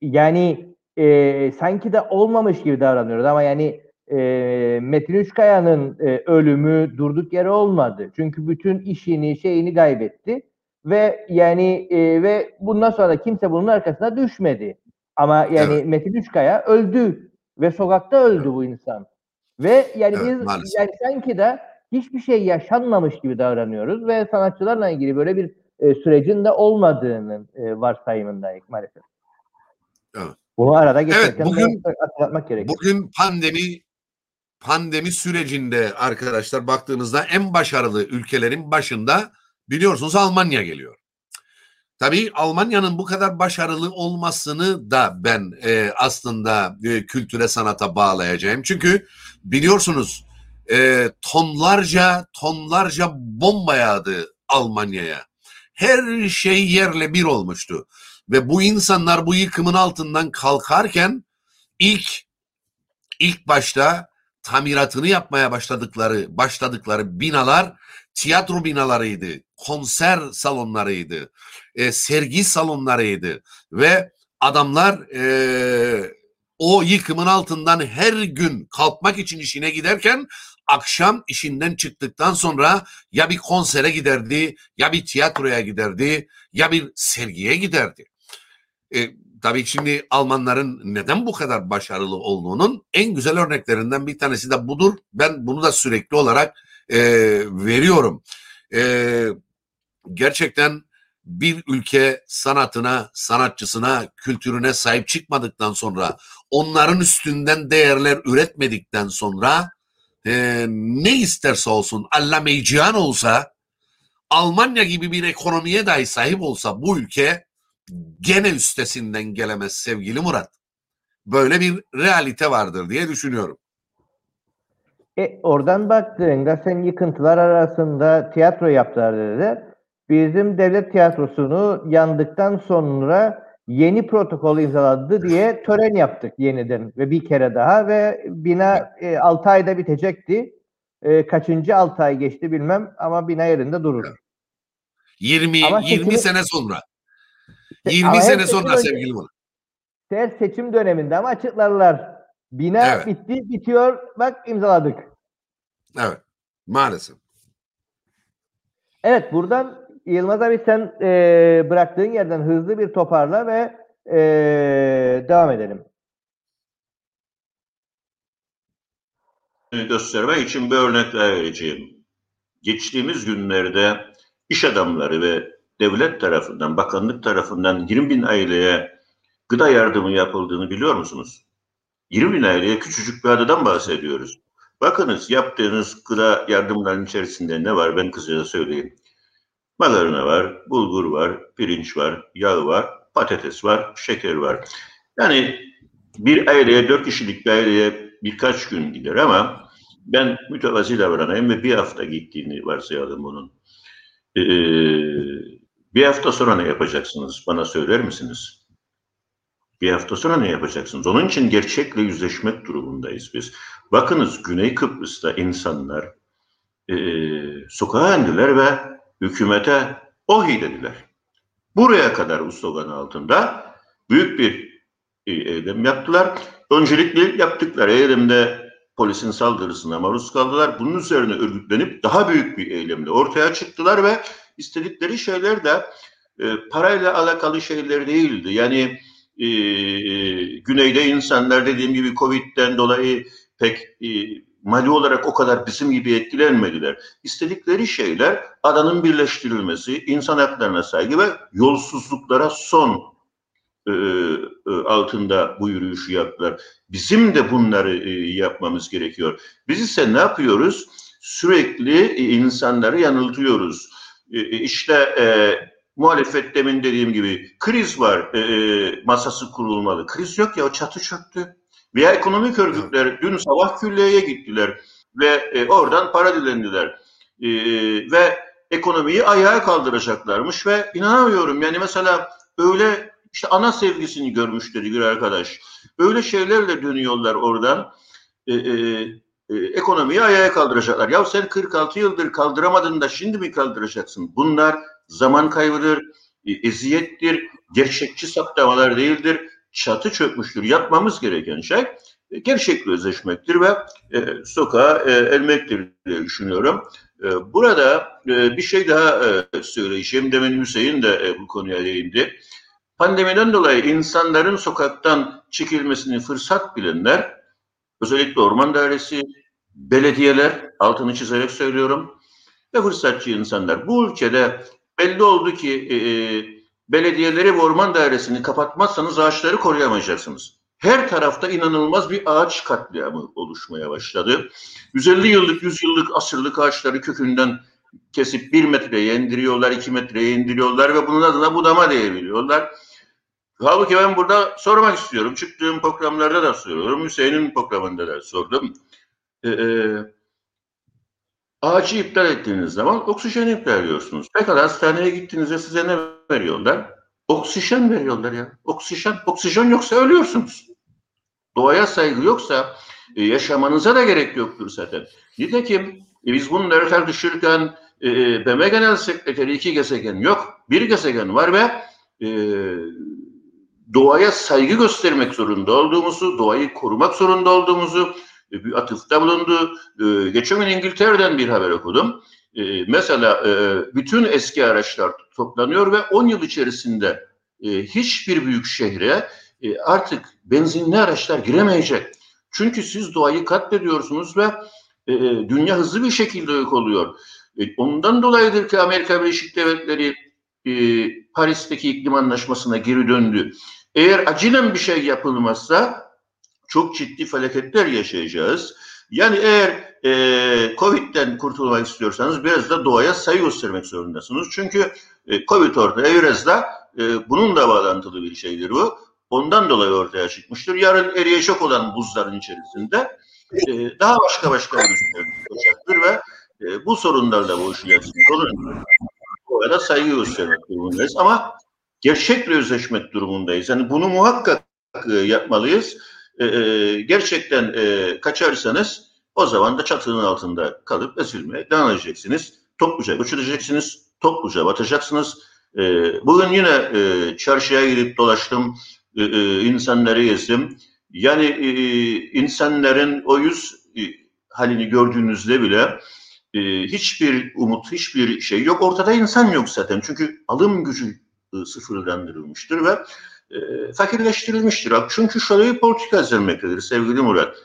Yani e, sanki de olmamış gibi davranıyoruz ama yani e, Metin Üçkaya'nın e, ölümü durduk yere olmadı. Çünkü bütün işini, şeyini kaybetti ve yani e, ve bundan sonra da kimse bunun arkasına düşmedi. Ama yani
Evet.
Metin Üçkaya öldü ve sokakta öldü bu insan. Ve yani
Evet,
biz
maalesef.
yani sanki de hiçbir şey yaşanmamış gibi davranıyoruz ve sanatçılarla ilgili böyle bir e, sürecin de olmadığının e, varsayımındayız maalesef.
Evet.
Bunu arada geçerken
bugün-
de hatırlatmak gerekiyor.
Bugün pandemi pandemi sürecinde arkadaşlar baktığınızda en başarılı ülkelerin başında biliyorsunuz Almanya geliyor. Tabii Almanya'nın bu kadar başarılı olmasını da ben e, aslında e, kültüre sanata bağlayacağım. Çünkü biliyorsunuz e, tonlarca tonlarca bomba yağdı Almanya'ya. Her şey yerle bir olmuştu. Ve bu insanlar bu yıkımın altından kalkarken ilk ilk başta tamiratını yapmaya başladıkları başladıkları binalar tiyatro binalarıydı, konser salonlarıydı, e, sergi salonlarıydı ve adamlar e, o yıkımın altından her gün kalkmak için işine giderken akşam işinden çıktıktan sonra ya bir konsere giderdi, ya bir tiyatroya giderdi, ya bir sergiye giderdi. E, tabii şimdi Almanların neden bu kadar başarılı olduğunun en güzel örneklerinden bir tanesi de budur. Ben bunu da sürekli olarak e, veriyorum. E, gerçekten bir ülke sanatına, sanatçısına, kültürüne sahip çıkmadıktan sonra, onların üstünden değerler üretmedikten sonra e, ne isterse olsun, Allah meycihan olsa, Almanya gibi bir ekonomiye dahi sahip olsa bu ülke gene üstesinden gelemez sevgili Murat. Böyle bir realite vardır diye düşünüyorum.
E, oradan baktığında sen yıkıntılar arasında tiyatro yaptılar dediler. Bizim devlet tiyatrosunu yandıktan sonra yeni protokol imzaladı diye tören yaptık yeniden ve bir kere daha ve bina e, 6 ayda bitecekti. E, kaçıncı 6 ay geçti bilmem ama bina yerinde durur.
20 ama 20 seçimi, sene sonra. 20 sene sonra sevgili Murat.
Her seçim döneminde ama açıklarlar. Bina evet. bitti, bitiyor. Bak imzaladık.
Evet. Maalesef.
Evet buradan Yılmaz abi sen e, bıraktığın yerden hızlı bir toparla ve e, devam edelim.
Göstermek için bir örnek vereceğim. Geçtiğimiz günlerde iş adamları ve devlet tarafından, bakanlık tarafından 20 bin aileye gıda yardımı yapıldığını biliyor musunuz? 20 bin aileye küçücük bir adadan bahsediyoruz. Bakınız yaptığınız gıda yardımlarının içerisinde ne var ben kısaca söyleyeyim. Makarna var, bulgur var, pirinç var, yağ var, patates var, şeker var. Yani bir aileye, dört kişilik bir aileye birkaç gün gider ama ben mütevazi davranayım ve bir hafta gittiğini varsayalım bunun. Ee, bir hafta sonra ne yapacaksınız? Bana söyler misiniz? Bir hafta sonra ne yapacaksınız? Onun için gerçekle yüzleşmek durumundayız biz. Bakınız Güney Kıbrıs'ta insanlar e, sokağa indiler ve hükümete ohi dediler. Buraya kadar bu slogan altında büyük bir e, eylem yaptılar. Öncelikle yaptıkları eylemde polisin saldırısına maruz kaldılar. Bunun üzerine örgütlenip daha büyük bir eylemle ortaya çıktılar ve istedikleri şeyler de e, parayla alakalı şeyler değildi. Yani e, güneyde insanlar dediğim gibi Covid'den dolayı pek e, mali olarak o kadar bizim gibi etkilenmediler. İstedikleri şeyler adanın birleştirilmesi, insan haklarına saygı ve yolsuzluklara son e, e, altında bu yürüyüşü yaptılar. Bizim de bunları e, yapmamız gerekiyor. Biz ise ne yapıyoruz? Sürekli e, insanları yanıltıyoruz. E, e işte e, muhalefet demin dediğim gibi kriz var, e, e masası kurulmalı. Kriz yok ya, o çatı çöktü. Veya ekonomik örgütler dün sabah külliyeye gittiler ve e, oradan para dilendiler. E, ve ekonomiyi ayağa kaldıracaklarmış ve inanamıyorum yani mesela öyle işte ana sevgisini görmüş dedi bir arkadaş. Öyle şeylerle dönüyorlar oradan. E, e, e, ekonomiyi ayağa kaldıracaklar. Ya sen 46 yıldır kaldıramadın da şimdi mi kaldıracaksın? Bunlar zaman kaybıdır, e, eziyettir, gerçekçi saptamalar değildir çatı çökmüştür. Yapmamız gereken şey e, gerçekle özleşmektir ve e, sokağa e, elmektir diye düşünüyorum. E, burada e, bir şey daha e, söyleyeceğim. Demin Hüseyin de e, bu konuya değindi. Pandemiden dolayı insanların sokaktan çekilmesini fırsat bilenler, özellikle orman dairesi, belediyeler, altını çizerek söylüyorum, ve fırsatçı insanlar. Bu ülkede belli oldu ki e, e belediyeleri ve orman dairesini kapatmazsanız ağaçları koruyamayacaksınız. Her tarafta inanılmaz bir ağaç katliamı oluşmaya başladı. 150 yıllık, 100 yıllık, asırlık ağaçları kökünden kesip bir metreye indiriyorlar, iki metreye indiriyorlar ve bunun adına budama diyebiliyorlar. Halbuki ben burada sormak istiyorum. Çıktığım programlarda da soruyorum. Hüseyin'in programında da sordum. Ee, ağacı iptal ettiğiniz zaman oksijen iptal ediyorsunuz. Pekala hastaneye gittiğinizde size ne veriyorlar? Oksijen veriyorlar ya. Oksijen. Oksijen yoksa ölüyorsunuz. Doğaya saygı yoksa e, yaşamanıza da gerek yoktur zaten. Nitekim e, biz bunları tartışırken e, e BM Genel Sekreteri iki gezegen yok. Bir gezegen var ve e, doğaya saygı göstermek zorunda olduğumuzu, doğayı korumak zorunda olduğumuzu e, bir atıfta bulundu. E, geçen gün İngiltere'den bir haber okudum. E, mesela bütün eski araçlar toplanıyor ve 10 yıl içerisinde hiçbir büyük şehre artık benzinli araçlar giremeyecek. Çünkü siz doğayı katlediyorsunuz ve dünya hızlı bir şekilde yok oluyor. Ondan dolayıdır ki Amerika Birleşik Devletleri Paris'teki iklim anlaşmasına geri döndü. Eğer acilen bir şey yapılmazsa çok ciddi felaketler yaşayacağız. Yani eğer e, Covid'den kurtulmak istiyorsanız biraz da doğaya saygı göstermek zorundasınız. Çünkü e, Covid ortaya biraz da e, bununla bağlantılı bir şeydir bu. Ondan dolayı ortaya çıkmıştır. Yarın eriyecek olan buzların içerisinde e, daha başka başka virüsler olacaktır ve e, bu sorunlarla boğuşacaksınız. Onun doğaya saygı göstermek durumundayız. Ama gerçekle yüzleşmek durumundayız. Yani bunu muhakkak e, yapmalıyız. E, e, gerçekten e, kaçarsanız o zaman da çatının altında kalıp ezilmeye devam edeceksiniz. Topluca göç edeceksiniz. Topluca batacaksınız. E, bugün yine e, çarşıya girip dolaştım. E, e, insanları gezdim. Yani e, insanların o yüz e, halini gördüğünüzde bile e, hiçbir umut, hiçbir şey yok. Ortada insan yok zaten. Çünkü alım gücü e, sıfırlandırılmıştır ve e, fakirleştirilmiştir. Çünkü şöyle bir politika izlenmektedir sevgili Murat.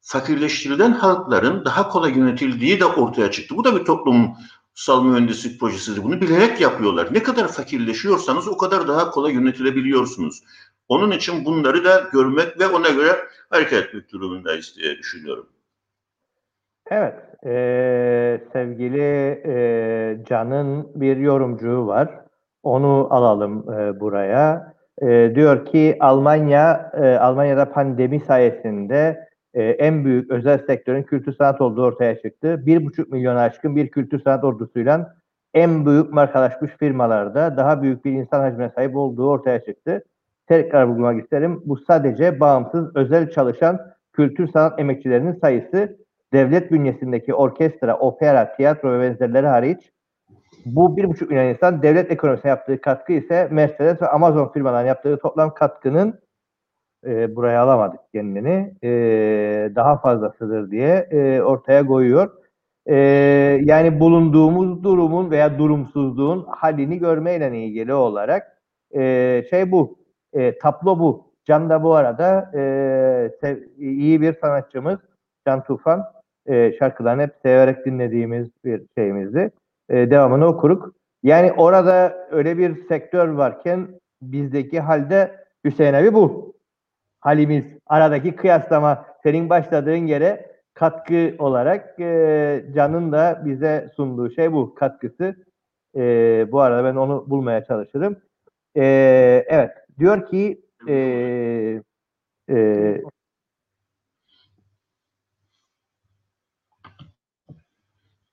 Fakirleştirilen halkların daha kolay yönetildiği de ortaya çıktı. Bu da bir toplumsal mühendislik projesidir. Bunu bilerek yapıyorlar. Ne kadar fakirleşiyorsanız o kadar daha kolay yönetilebiliyorsunuz. Onun için bunları da görmek ve ona göre hareket etmek durumundayız diye düşünüyorum.
Evet, e, sevgili e, Can'ın bir yorumcuğu var. Onu alalım e, buraya. E, diyor ki Almanya e, Almanya'da pandemi sayesinde e, en büyük özel sektörün kültür sanat olduğu ortaya çıktı. Bir buçuk milyon aşkın bir kültür sanat ordusuyla en büyük markalaşmış firmalarda daha büyük bir insan hacmine sahip olduğu ortaya çıktı. Tekrar vurgulamak isterim. Bu sadece bağımsız özel çalışan kültür sanat emekçilerinin sayısı devlet bünyesindeki orkestra, opera, tiyatro ve benzerleri hariç bu bir buçuk milyon insan devlet ekonomisine yaptığı katkı ise Mercedes ve Amazon firmalarının yaptığı toplam katkının e, buraya alamadık kendini e, daha fazlasıdır diye e, ortaya koyuyor. E, yani bulunduğumuz durumun veya durumsuzluğun halini görmeyle ilgili olarak e, şey bu, e, tablo bu. Can da bu arada e, iyi bir sanatçımız Can Tufan. E, şarkılarını hep severek dinlediğimiz bir şeyimizdi e, devamını okuruk. Yani orada öyle bir sektör varken bizdeki halde Hüseyin abi bu. Halimiz aradaki kıyaslama senin başladığın yere katkı olarak e, Can'ın da bize sunduğu şey bu katkısı. E, bu arada ben onu bulmaya çalışırım. E, evet diyor ki e, e,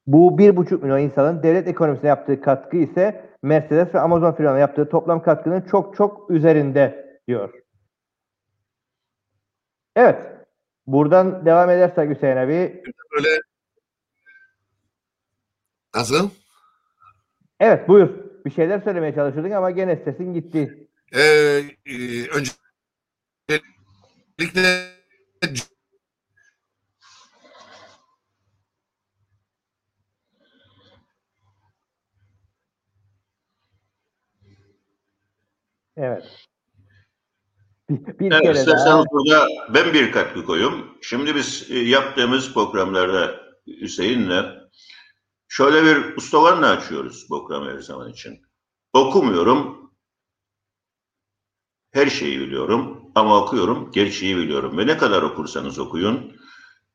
Bu bir buçuk milyon insanın devlet ekonomisine yaptığı katkı ise Mercedes ve Amazon firmalarına yaptığı toplam katkının çok çok üzerinde diyor. Evet. Buradan devam edersek Hüseyin abi.
Böyle Nasıl?
Evet buyur. Bir şeyler söylemeye çalışıyordun ama gene sesin gitti.
Ee, e, öncelikle
Evet. Bir, bir
evet,
kere daha.
burada ben bir katkı koyayım. Şimdi biz e, yaptığımız programlarda Hüseyin'le şöyle bir ustavanla açıyoruz programı her zaman için. Okumuyorum, her şeyi biliyorum ama okuyorum, gerçeği biliyorum. Ve ne kadar okursanız okuyun,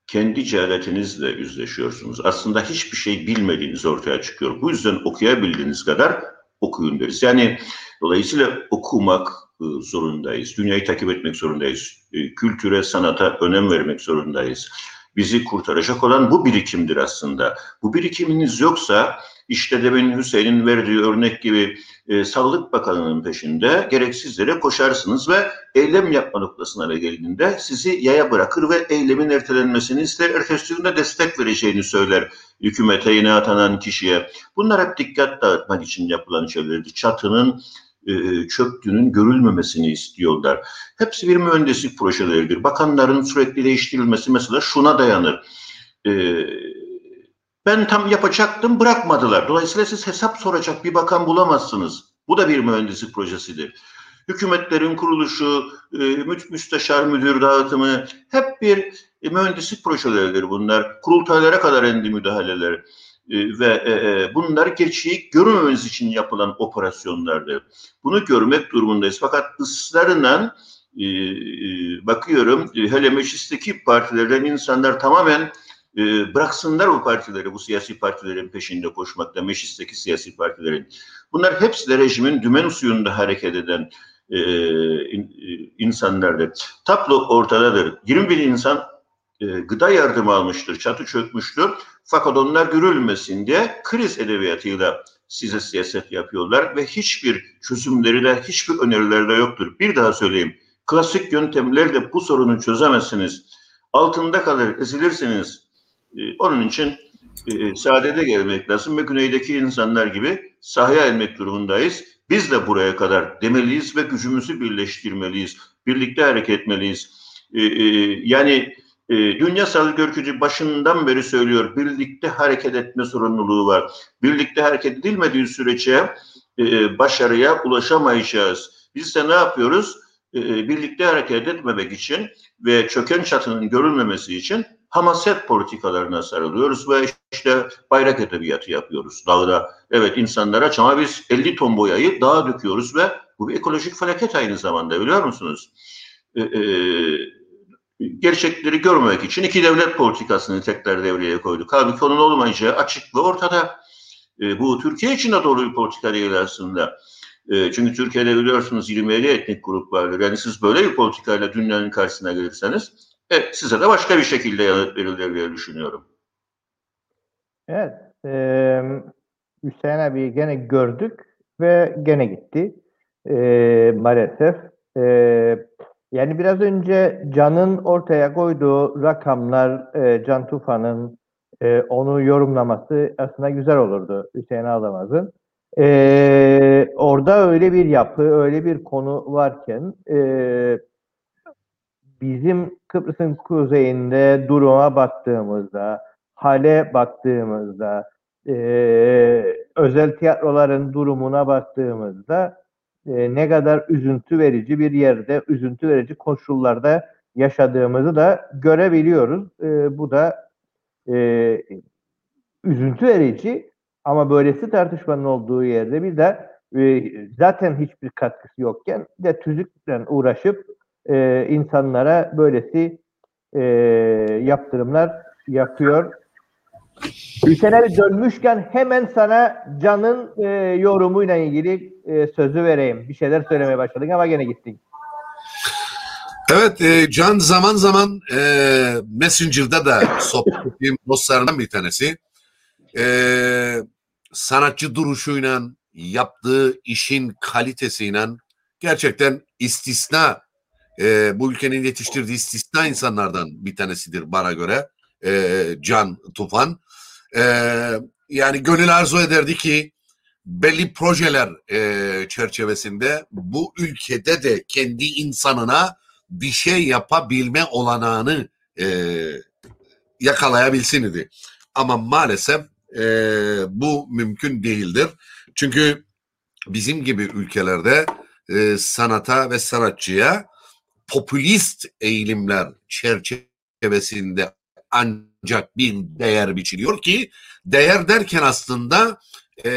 kendi cehaletinizle yüzleşiyorsunuz. Aslında hiçbir şey bilmediğiniz ortaya çıkıyor. Bu yüzden okuyabildiğiniz kadar okuyun deriz. Yani dolayısıyla okumak e, zorundayız. Dünyayı takip etmek zorundayız. E, kültüre, sanata önem vermek zorundayız. Bizi kurtaracak olan bu birikimdir aslında. Bu birikiminiz yoksa işte demin Hüseyin'in verdiği örnek gibi e, Sağlık Bakanı'nın peşinde gereksiz yere koşarsınız ve eylem yapma noktasına geldiğinde sizi yaya bırakır ve eylemin ertelenmesini ister. Ertesi günde destek vereceğini söyler hükümete yine atanan kişiye. Bunlar hep dikkat dağıtmak için yapılan şeylerdi. Çatının e, çöktüğünün görülmemesini istiyorlar. Hepsi bir mühendislik projeleridir. Bakanların sürekli değiştirilmesi mesela şuna dayanır. E, ben tam yapacaktım bırakmadılar. Dolayısıyla siz hesap soracak bir bakan bulamazsınız. Bu da bir mühendislik projesidir. Hükümetlerin kuruluşu, e, müsteşar müdür dağıtımı hep bir e, mühendislik projeleridir bunlar. Kurultaylara kadar endi müdahaleler e, ve bunlar gerçeği görmememiz için yapılan operasyonlardır. Bunu görmek durumundayız. Fakat ısrarla bakıyorum hele meclisteki partilerden insanlar tamamen e, bıraksınlar bu partileri, bu siyasi partilerin peşinde koşmakta, meclisteki siyasi partilerin. Bunlar hepsi de rejimin dümen suyunda hareket eden e, e, insanlardır. Tablo ortadadır. 20 bin insan e, gıda yardımı almıştır, çatı çökmüştür. Fakat onlar görülmesin diye kriz edebiyatıyla size siyaset yapıyorlar ve hiçbir çözümleri de, hiçbir önerileri de yoktur. Bir daha söyleyeyim. Klasik yöntemlerle bu sorunu çözemezsiniz. Altında kalır, ezilirsiniz onun için e, saadete gelmek lazım ve güneydeki insanlar gibi sahaya inmek durumundayız. Biz de buraya kadar demeliyiz ve gücümüzü birleştirmeliyiz. Birlikte hareket etmeliyiz. E, e, yani e, Dünya Sağlık Örgütü başından beri söylüyor. Birlikte hareket etme sorumluluğu var. Birlikte hareket edilmediği sürece e, başarıya ulaşamayacağız. Biz de ne yapıyoruz? E, birlikte hareket etmemek için ve çöken çatının görülmemesi için hamaset politikalarına sarılıyoruz ve işte bayrak edebiyatı yapıyoruz dağda. Evet insanlara ama biz 50 ton boyayı dağa döküyoruz ve bu bir ekolojik felaket aynı zamanda biliyor musunuz? Ee, e, gerçekleri görmemek için iki devlet politikasını tekrar devreye koyduk. Halbuki onun olmayacağı açık ve ortada. E, bu Türkiye için de doğru bir politika değil aslında. E, çünkü Türkiye'de biliyorsunuz 27 etnik grup vardır. Yani siz böyle bir politikayla dünyanın karşısına gelirseniz Evet, size de başka bir şekilde yanıt verilir diye düşünüyorum.
Evet. E, Hüseyin abi gene gördük ve gene gitti. E, maalesef. E, yani biraz önce Can'ın ortaya koyduğu rakamlar, e, Can Tufan'ın e, onu yorumlaması aslında güzel olurdu Hüseyin Ağlamaz'ın. E, orada öyle bir yapı, öyle bir konu varken e, bizim Kıbrıs'ın kuzeyinde duruma baktığımızda, hale baktığımızda, e, özel tiyatroların durumuna baktığımızda e, ne kadar üzüntü verici bir yerde, üzüntü verici koşullarda yaşadığımızı da görebiliyoruz. E, bu da e, üzüntü verici ama böylesi tartışmanın olduğu yerde bir de e, zaten hiçbir katkısı yokken de tüzükle uğraşıp e, insanlara böylesi e, yaptırımlar yapıyor. Ülkeleri dönmüşken hemen sana Can'ın e, yorumuyla ilgili e, sözü vereyim. Bir şeyler söylemeye başladın ama gene gittin.
Evet, e, Can zaman zaman e, Messenger'da da sohbet ettiğim dostlarından bir tanesi. E, sanatçı duruşuyla, yaptığı işin kalitesiyle gerçekten istisna e, bu ülkenin yetiştirdiği istisna insanlardan bir tanesidir bana göre e, Can Tufan. E, yani gönül arzu ederdi ki belli projeler e, çerçevesinde bu ülkede de kendi insanına bir şey yapabilme olanağını e, yakalayabilsin idi. Ama maalesef e, bu mümkün değildir. Çünkü bizim gibi ülkelerde e, sanata ve sanatçıya popülist eğilimler çerçevesinde ancak bir değer biçiliyor ki değer derken aslında e,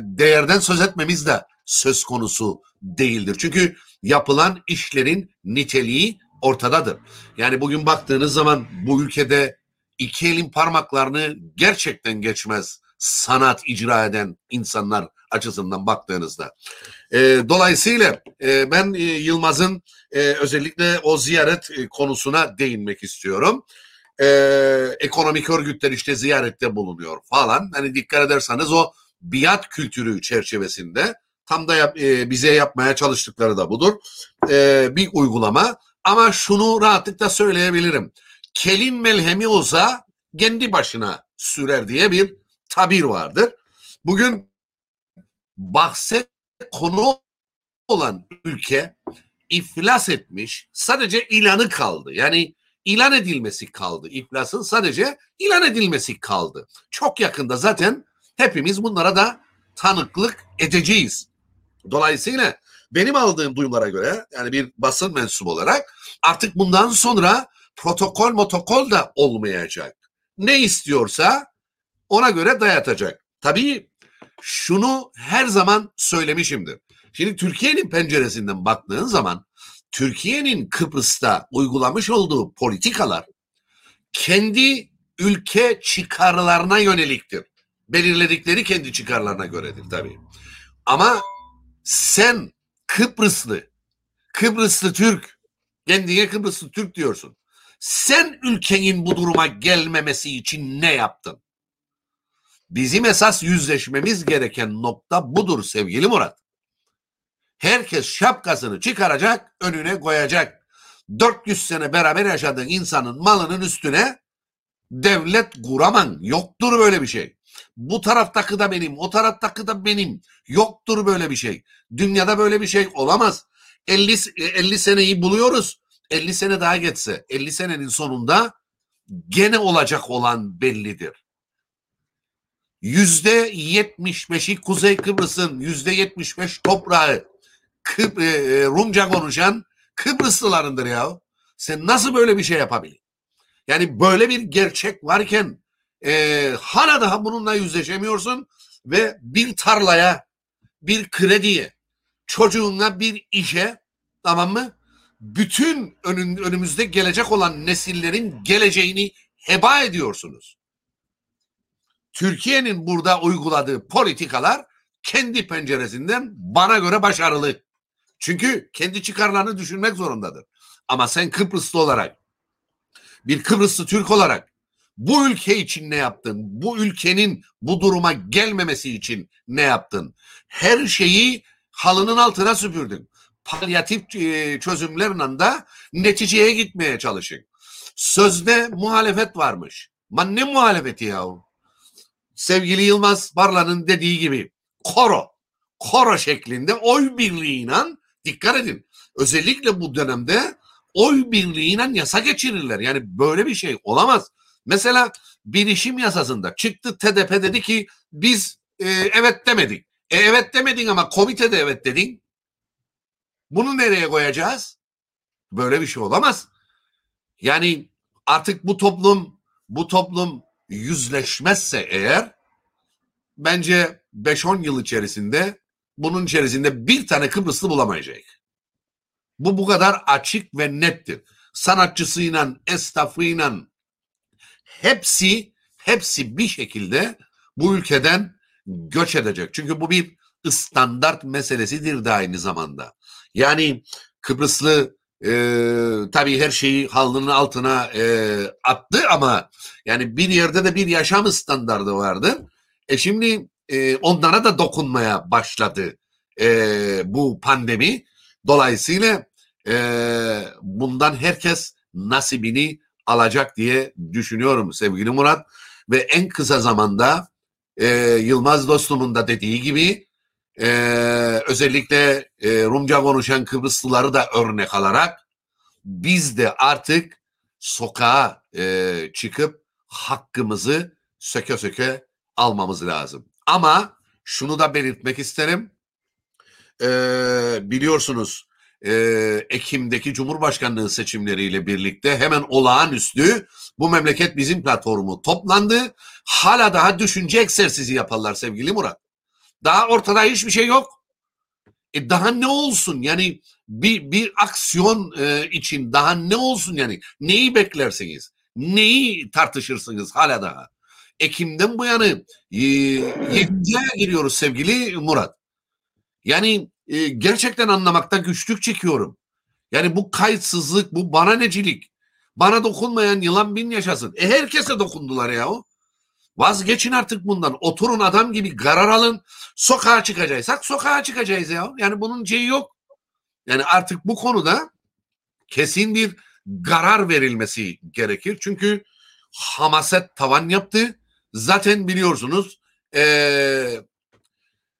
değerden söz etmemiz de söz konusu değildir. Çünkü yapılan işlerin niteliği ortadadır. Yani bugün baktığınız zaman bu ülkede iki elin parmaklarını gerçekten geçmez sanat icra eden insanlar açısından baktığınızda. E, dolayısıyla e, ben e, Yılmaz'ın e, özellikle o ziyaret e, konusuna değinmek istiyorum. E, ekonomik örgütler işte ziyarette bulunuyor falan. Hani dikkat ederseniz o biat kültürü çerçevesinde tam da yap, e, bize yapmaya çalıştıkları da budur. E, bir uygulama ama şunu rahatlıkla söyleyebilirim. Kelin melhemi olsa kendi başına sürer diye bir tabir vardır. Bugün bahse konu olan ülke iflas etmiş. Sadece ilanı kaldı. Yani ilan edilmesi kaldı. İflasın sadece ilan edilmesi kaldı. Çok yakında zaten hepimiz bunlara da tanıklık edeceğiz. Dolayısıyla benim aldığım duyumlara göre yani bir basın mensubu olarak artık bundan sonra protokol motokol da olmayacak. Ne istiyorsa ona göre dayatacak. Tabii şunu her zaman söylemişimdir. Şimdi Türkiye'nin penceresinden baktığın zaman Türkiye'nin Kıbrıs'ta uygulamış olduğu politikalar kendi ülke çıkarlarına yöneliktir. Belirledikleri kendi çıkarlarına göredir tabii. Ama sen Kıbrıslı, Kıbrıslı Türk, kendine Kıbrıslı Türk diyorsun. Sen ülkenin bu duruma gelmemesi için ne yaptın? Bizim esas yüzleşmemiz gereken nokta budur sevgili Murat. Herkes şapkasını çıkaracak, önüne koyacak. 400 sene beraber yaşadığın insanın malının üstüne devlet kuraman. Yoktur böyle bir şey. Bu taraftaki da benim, o taraftaki da benim. Yoktur böyle bir şey. Dünyada böyle bir şey olamaz. 50, 50 seneyi buluyoruz. 50 sene daha geçse 50 senenin sonunda gene olacak olan bellidir. Yüzde yetmiş beşi Kuzey Kıbrıs'ın yüzde yetmiş beş toprağı Kıbr e, Rumca konuşan Kıbrıslılarındır ya. Sen nasıl böyle bir şey yapabilir? Yani böyle bir gerçek varken e, hala daha bununla yüzleşemiyorsun ve bir tarlaya, bir krediye, çocuğuna bir işe tamam mı? Bütün önün, önümüzde gelecek olan nesillerin geleceğini heba ediyorsunuz. Türkiye'nin burada uyguladığı politikalar kendi penceresinden bana göre başarılı. Çünkü kendi çıkarlarını düşünmek zorundadır. Ama sen Kıbrıslı olarak, bir Kıbrıslı Türk olarak bu ülke için ne yaptın? Bu ülkenin bu duruma gelmemesi için ne yaptın? Her şeyi halının altına süpürdün. Palyatif e, çözümlerle de neticeye gitmeye çalışın. Sözde muhalefet varmış. Man ne muhalefeti yahu? Sevgili Yılmaz Barla'nın dediği gibi koro, koro şeklinde oy birliğiyle dikkat edin. Özellikle bu dönemde oy birliğiyle yasa geçirirler. Yani böyle bir şey olamaz. Mesela bilişim yasasında çıktı TDP dedi ki biz e, evet demedik. E, evet demedin ama komitede evet dedin. Bunu nereye koyacağız? Böyle bir şey olamaz. Yani artık bu toplum bu toplum yüzleşmezse eğer bence 5-10 yıl içerisinde bunun içerisinde bir tane Kıbrıslı bulamayacak. Bu bu kadar açık ve nettir. Sanatçısıyla, esnafıyla hepsi hepsi bir şekilde bu ülkeden göç edecek. Çünkü bu bir standart meselesidir de aynı zamanda. Yani Kıbrıslı e, tabii her şeyi halının altına e, attı ama yani bir yerde de bir yaşam standardı vardı. E şimdi e, onlara da dokunmaya başladı e, bu pandemi. Dolayısıyla e, bundan herkes nasibini alacak diye düşünüyorum sevgili Murat. Ve en kısa zamanda e, Yılmaz dostumun da dediği gibi e, özellikle e, Rumca konuşan Kıbrıslıları da örnek alarak biz de artık sokağa e, çıkıp hakkımızı söke söke almamız lazım. Ama şunu da belirtmek isterim. E, biliyorsunuz e, Ekim'deki Cumhurbaşkanlığı seçimleriyle birlikte hemen olağanüstü bu memleket bizim platformu toplandı. Hala daha düşünce egzersizi yaparlar sevgili Murat. Daha ortada hiçbir şey yok. E daha ne olsun yani bir bir aksiyon e, için daha ne olsun yani neyi beklersiniz? neyi tartışırsınız hala daha? Ekim'den bu yana e, 7'ye giriyoruz sevgili Murat. Yani e, gerçekten anlamakta güçlük çekiyorum. Yani bu kayıtsızlık, bu bana necilik. Bana dokunmayan yılan bin yaşasın. E herkese dokundular ya o. Vazgeçin artık bundan. Oturun adam gibi karar alın. Sokağa çıkacaksak sokağa çıkacağız ya. Yani bunun şeyi yok. Yani artık bu konuda kesin bir karar verilmesi gerekir. Çünkü hamaset tavan yaptı. Zaten biliyorsunuz ee,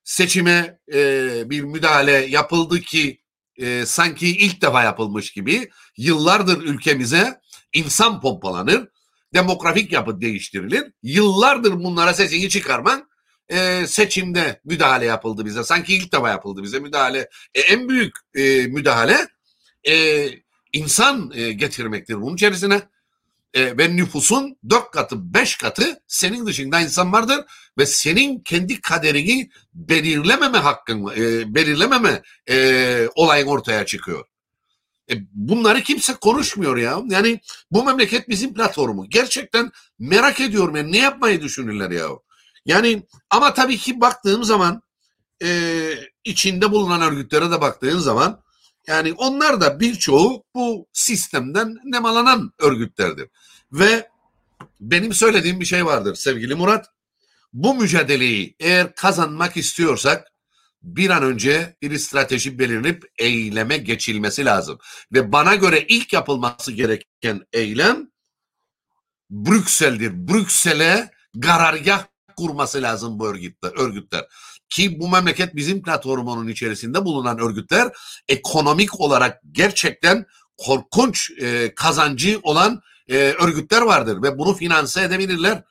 seçime e, bir müdahale yapıldı ki e, sanki ilk defa yapılmış gibi yıllardır ülkemize insan pompalanır, demografik yapı değiştirilir. Yıllardır bunlara sesini çıkarman e, seçimde müdahale yapıldı bize. Sanki ilk defa yapıldı bize müdahale. E, en büyük e, müdahale e, insan e, getirmektir bunun içerisine. E, ve nüfusun dört katı, beş katı senin dışında insan vardır ve senin kendi kaderini belirlememe hakkın, e, belirlememe e, olayın ortaya çıkıyor. E, bunları kimse konuşmuyor ya. Yani bu memleket bizim platformu. Gerçekten merak ediyorum yani ne yapmayı düşünürler ya. Yani ama tabii ki baktığım zaman e, içinde bulunan örgütlere de baktığın zaman yani onlar da birçoğu bu sistemden nemalanan örgütlerdir. Ve benim söylediğim bir şey vardır sevgili Murat. Bu mücadeleyi eğer kazanmak istiyorsak bir an önce bir strateji belirlenip eyleme geçilmesi lazım. Ve bana göre ilk yapılması gereken eylem Brüksel'dir. Brüksel'e karargah kurması lazım bu örgütler. örgütler. Ki bu memleket bizim platformunun içerisinde bulunan örgütler ekonomik olarak gerçekten korkunç e, kazancı olan e, örgütler vardır ve bunu finanse edebilirler.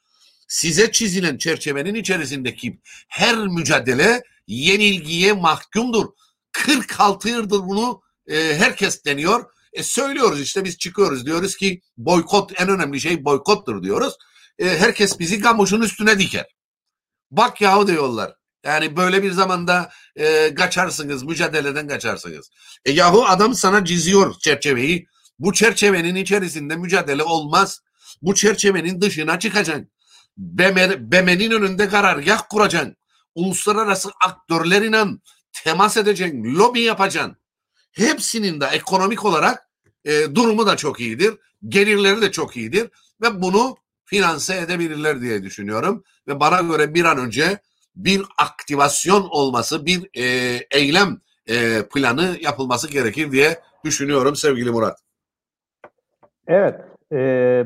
Size çizilen çerçevenin içerisindeki her mücadele yenilgiye mahkumdur. 46 yıldır bunu e, herkes deniyor. E, söylüyoruz işte biz çıkıyoruz diyoruz ki boykot en önemli şey boykottur diyoruz. E, herkes bizi gamuşun üstüne diker. Bak yahu diyorlar. Yani böyle bir zamanda e, kaçarsınız, mücadeleden kaçarsınız. E yahu adam sana çiziyor çerçeveyi. Bu çerçevenin içerisinde mücadele olmaz. Bu çerçevenin dışına çıkacaksın. BM, BM'nin önünde karargah kuracaksın. Uluslararası aktörlerle temas edeceksin. Lobi yapacaksın. Hepsinin de ekonomik olarak e, durumu da çok iyidir. Gelirleri de çok iyidir. Ve bunu finanse edebilirler diye düşünüyorum. Ve bana göre bir an önce bir aktivasyon olması, bir e, eylem e, planı yapılması gerekir diye düşünüyorum sevgili Murat.
Evet, e,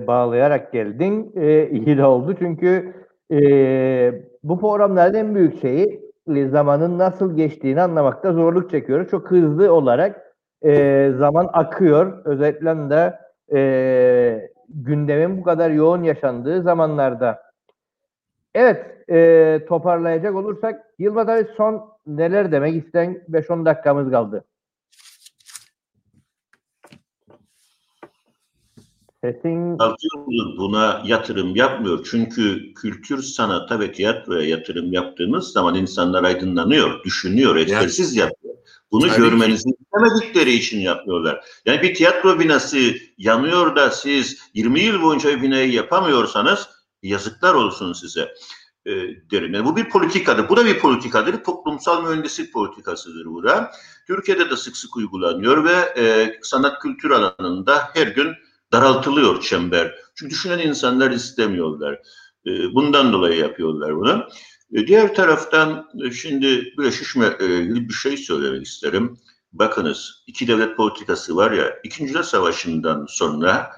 bağlayarak geldin. E, iyi de oldu çünkü e, bu programların en büyük şeyi e, zamanın nasıl geçtiğini anlamakta zorluk çekiyoruz. Çok hızlı olarak e, zaman akıyor. Özellikle de e, gündemin bu kadar yoğun yaşandığı zamanlarda. Evet, e, toparlayacak olursak Yılmaz abi son neler demek isten 5-10 dakikamız kaldı.
Sesin... buna yatırım yapmıyor. Çünkü kültür, sanata ve tiyatroya yatırım yaptığınız zaman insanlar aydınlanıyor, düşünüyor, egzersiz yani. yapıyor. Bunu Tabii görmenizi ki. istemedikleri için yapıyorlar. Yani bir tiyatro binası yanıyor da siz 20 yıl boyunca bir binayı yapamıyorsanız yazıklar olsun size e, derim. Yani bu bir politikadır. Bu da bir politikadır. Toplumsal mühendislik politikasıdır bu da. Türkiye'de de sık sık uygulanıyor ve e, sanat kültür alanında her gün daraltılıyor çember. Çünkü düşünen insanlar istemiyorlar. E, bundan dolayı yapıyorlar bunu. E, diğer taraftan e, şimdi böyle şişme ilgili bir şey söylemek isterim. Bakınız iki devlet politikası var ya İkinci Dünya Savaşı'ndan sonra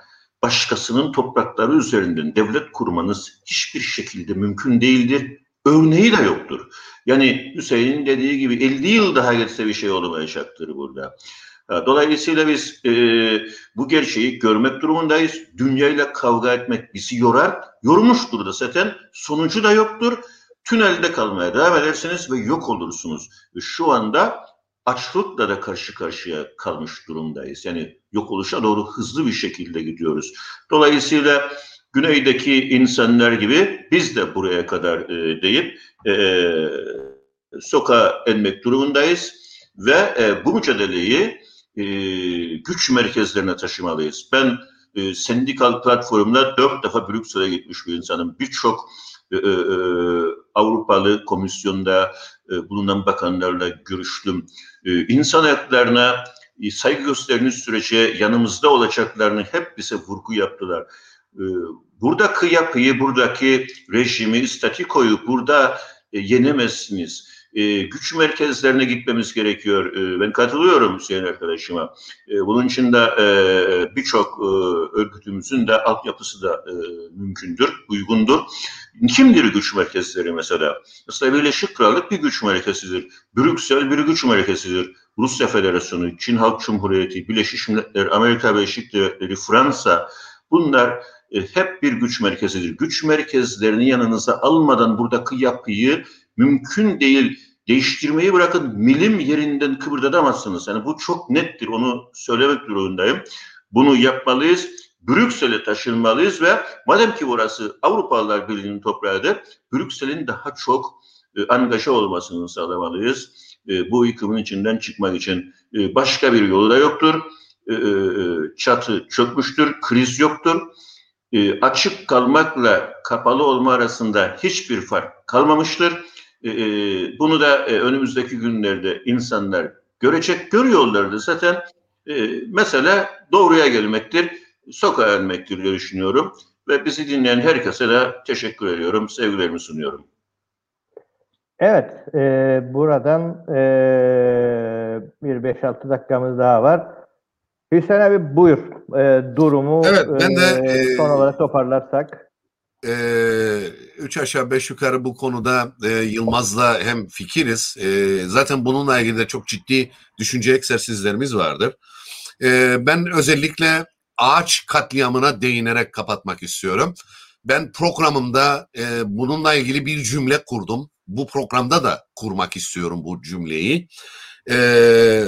başkasının toprakları üzerinden devlet kurmanız hiçbir şekilde mümkün değildir. Örneği de yoktur. Yani Hüseyin'in dediği gibi 50 yıl daha geçse bir şey olmayacaktır burada. Dolayısıyla biz e, bu gerçeği görmek durumundayız. Dünyayla kavga etmek bizi yorar. Yormuştur da zaten. Sonucu da yoktur. Tünelde kalmaya devam edersiniz ve yok olursunuz. Ve şu anda açlıkla da karşı karşıya kalmış durumdayız. Yani yok oluşa doğru hızlı bir şekilde gidiyoruz. Dolayısıyla güneydeki insanlar gibi biz de buraya kadar e, deyip e, sokağa inmek durumundayız ve e, bu mücadeleyi e, güç merkezlerine taşımalıyız. Ben e, sendikal platformda dört defa Brüksel'e gitmiş bir insanım. Birçok e, e, Avrupalı komisyonda e, bulunan bakanlarla görüştüm. E, insan haklarına e, saygı gösterdiğiniz sürece yanımızda olacaklarını hep bize vurgu yaptılar. E, buradaki yapıyı, buradaki rejimi, statikoyu burada e, yenemezsiniz e, güç merkezlerine gitmemiz gerekiyor. E, ben katılıyorum Hüseyin arkadaşıma. E, bunun için de birçok örgütümüzün de altyapısı da mümkündür, uygundur. Kimdir güç merkezleri mesela? Mesela Birleşik Krallık bir güç merkezidir. Brüksel bir güç merkezidir. Rusya Federasyonu, Çin Halk Cumhuriyeti, Birleşik Milletler, Amerika Birleşik Devletleri, Fransa bunlar hep bir güç merkezidir. Güç merkezlerini yanınıza almadan buradaki yapıyı mümkün değil değiştirmeyi bırakın milim yerinden kıpırdatamazsınız. Yani bu çok nettir. Onu söylemek durumundayım. Bunu yapmalıyız. Brüksel'e taşınmalıyız ve madem ki burası Avrupalılar Birliği'nin toprağıdır, Brüksel'in daha çok e, angaja olmasını sağlamalıyız. E, bu yıkımın içinden çıkmak için e, başka bir yolu da yoktur. E, e, çatı çökmüştür, kriz yoktur. E, açık kalmakla kapalı olma arasında hiçbir fark kalmamıştır e, e, bunu da e, önümüzdeki günlerde insanlar görecek, görüyorlar da zaten. E, mesele doğruya gelmektir, sokağa inmektir diye düşünüyorum. Ve bizi dinleyen herkese de teşekkür ediyorum, sevgilerimi sunuyorum.
Evet, e, buradan e, bir 5-6 dakikamız daha var. Hüseyin abi buyur. E, durumu
evet, ben de,
e, son olarak toparlarsak
e, üç aşağı beş yukarı bu konuda e, Yılmaz'la hem fikiriz. E, zaten bununla ilgili de çok ciddi düşünce egzersizlerimiz vardır. E, ben özellikle ağaç katliamına değinerek kapatmak istiyorum. Ben programımda e, bununla ilgili bir cümle kurdum. Bu programda da kurmak istiyorum bu cümleyi. E,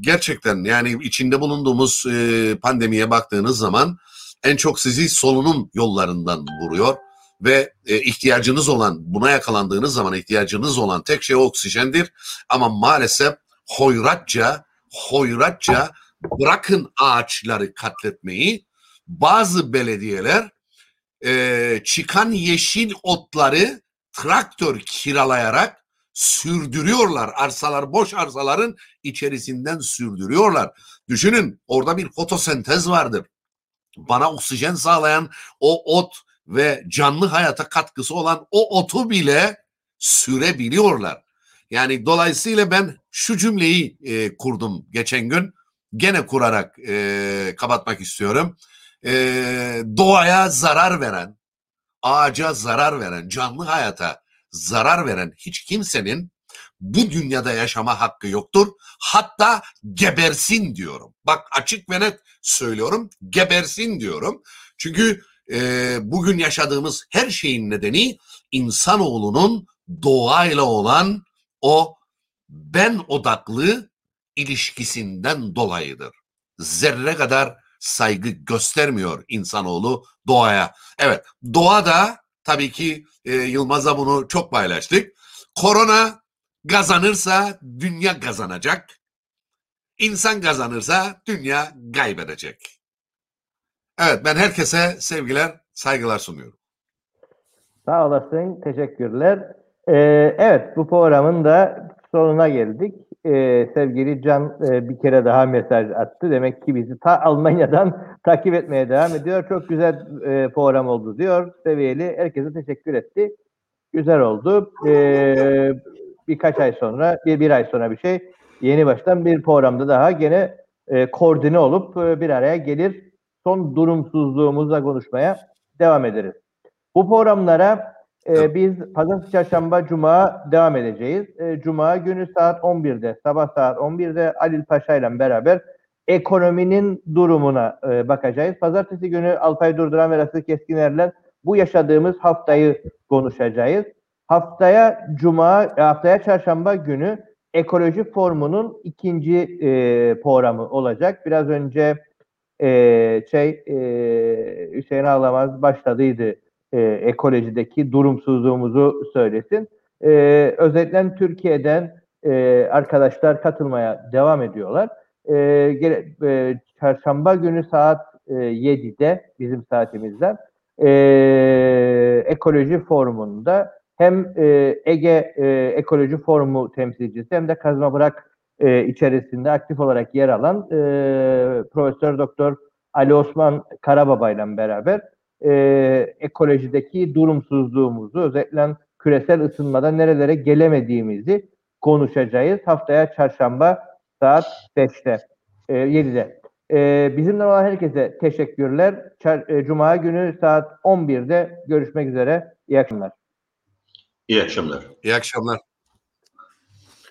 gerçekten yani içinde bulunduğumuz e, pandemiye baktığınız zaman en çok sizi solunum yollarından vuruyor ve e, ihtiyacınız olan buna yakalandığınız zaman ihtiyacınız olan tek şey oksijendir ama maalesef hoyratça hoyratça bırakın ağaçları katletmeyi bazı belediyeler e, çıkan yeşil otları traktör kiralayarak sürdürüyorlar. Arsalar boş arsaların içerisinden sürdürüyorlar. Düşünün orada bir fotosentez vardır bana oksijen sağlayan o ot ve canlı hayata katkısı olan o otu bile sürebiliyorlar. Yani dolayısıyla ben şu cümleyi e, kurdum geçen gün. Gene kurarak e, kapatmak istiyorum. E, doğaya zarar veren, ağaca zarar veren, canlı hayata zarar veren hiç kimsenin bu dünyada yaşama hakkı yoktur. Hatta gebersin diyorum. Bak açık ve net söylüyorum. Gebersin diyorum. Çünkü e, bugün yaşadığımız her şeyin nedeni insanoğlunun doğayla olan o ben odaklı ilişkisinden dolayıdır. Zerre kadar saygı göstermiyor insanoğlu doğaya. Evet doğa da tabii ki e, Yılmaz'a bunu çok paylaştık. Korona Kazanırsa dünya kazanacak. İnsan kazanırsa dünya kaybedecek. Evet ben herkese sevgiler, saygılar sunuyorum.
Sağ olasın, teşekkürler. Ee, evet bu programın da sonuna geldik. Ee, sevgili Can e, bir kere daha mesaj attı. Demek ki bizi ta Almanya'dan takip etmeye devam ediyor. Çok güzel e, program oldu diyor. Seviyeli. Herkese teşekkür etti. Güzel oldu. Ee, birkaç ay sonra, bir, bir ay sonra bir şey yeni baştan bir programda daha gene e, koordine olup e, bir araya gelir. Son durumsuzluğumuzla konuşmaya devam ederiz. Bu programlara e, biz pazartesi, çarşamba, cuma devam edeceğiz. E, cuma günü saat 11'de, sabah saat 11'de Alil Paşa ile beraber ekonominin durumuna e, bakacağız. Pazartesi günü Alpay Durduran ve Rasıl Keskiner'le bu yaşadığımız haftayı konuşacağız. Haftaya cuma, e, haftaya çarşamba günü ekoloji formunun ikinci e, programı olacak. Biraz önce e, şey e, Hüseyin Ağlamaz başladıydı e, ekolojideki durumsuzluğumuzu söylesin. E, özellikle Türkiye'den e, arkadaşlar katılmaya devam ediyorlar. E, gele, e, çarşamba günü saat e, 7'de bizim saatimizden e, ekoloji forumunda hem e, Ege e, Ekoloji Forumu temsilcisi hem de Kazma Bırak e, içerisinde aktif olarak yer alan e, Profesör Doktor Ali Osman Karababa ile beraber e, ekolojideki durumsuzluğumuzu özellikle küresel ısınmada nerelere gelemediğimizi konuşacağız. Haftaya çarşamba saat 5'te, e, 7'de. E, bizimle olan herkese teşekkürler. Çar- e, Cuma günü saat 11'de görüşmek üzere. İyi akşamlar.
İyi akşamlar.
İyi akşamlar.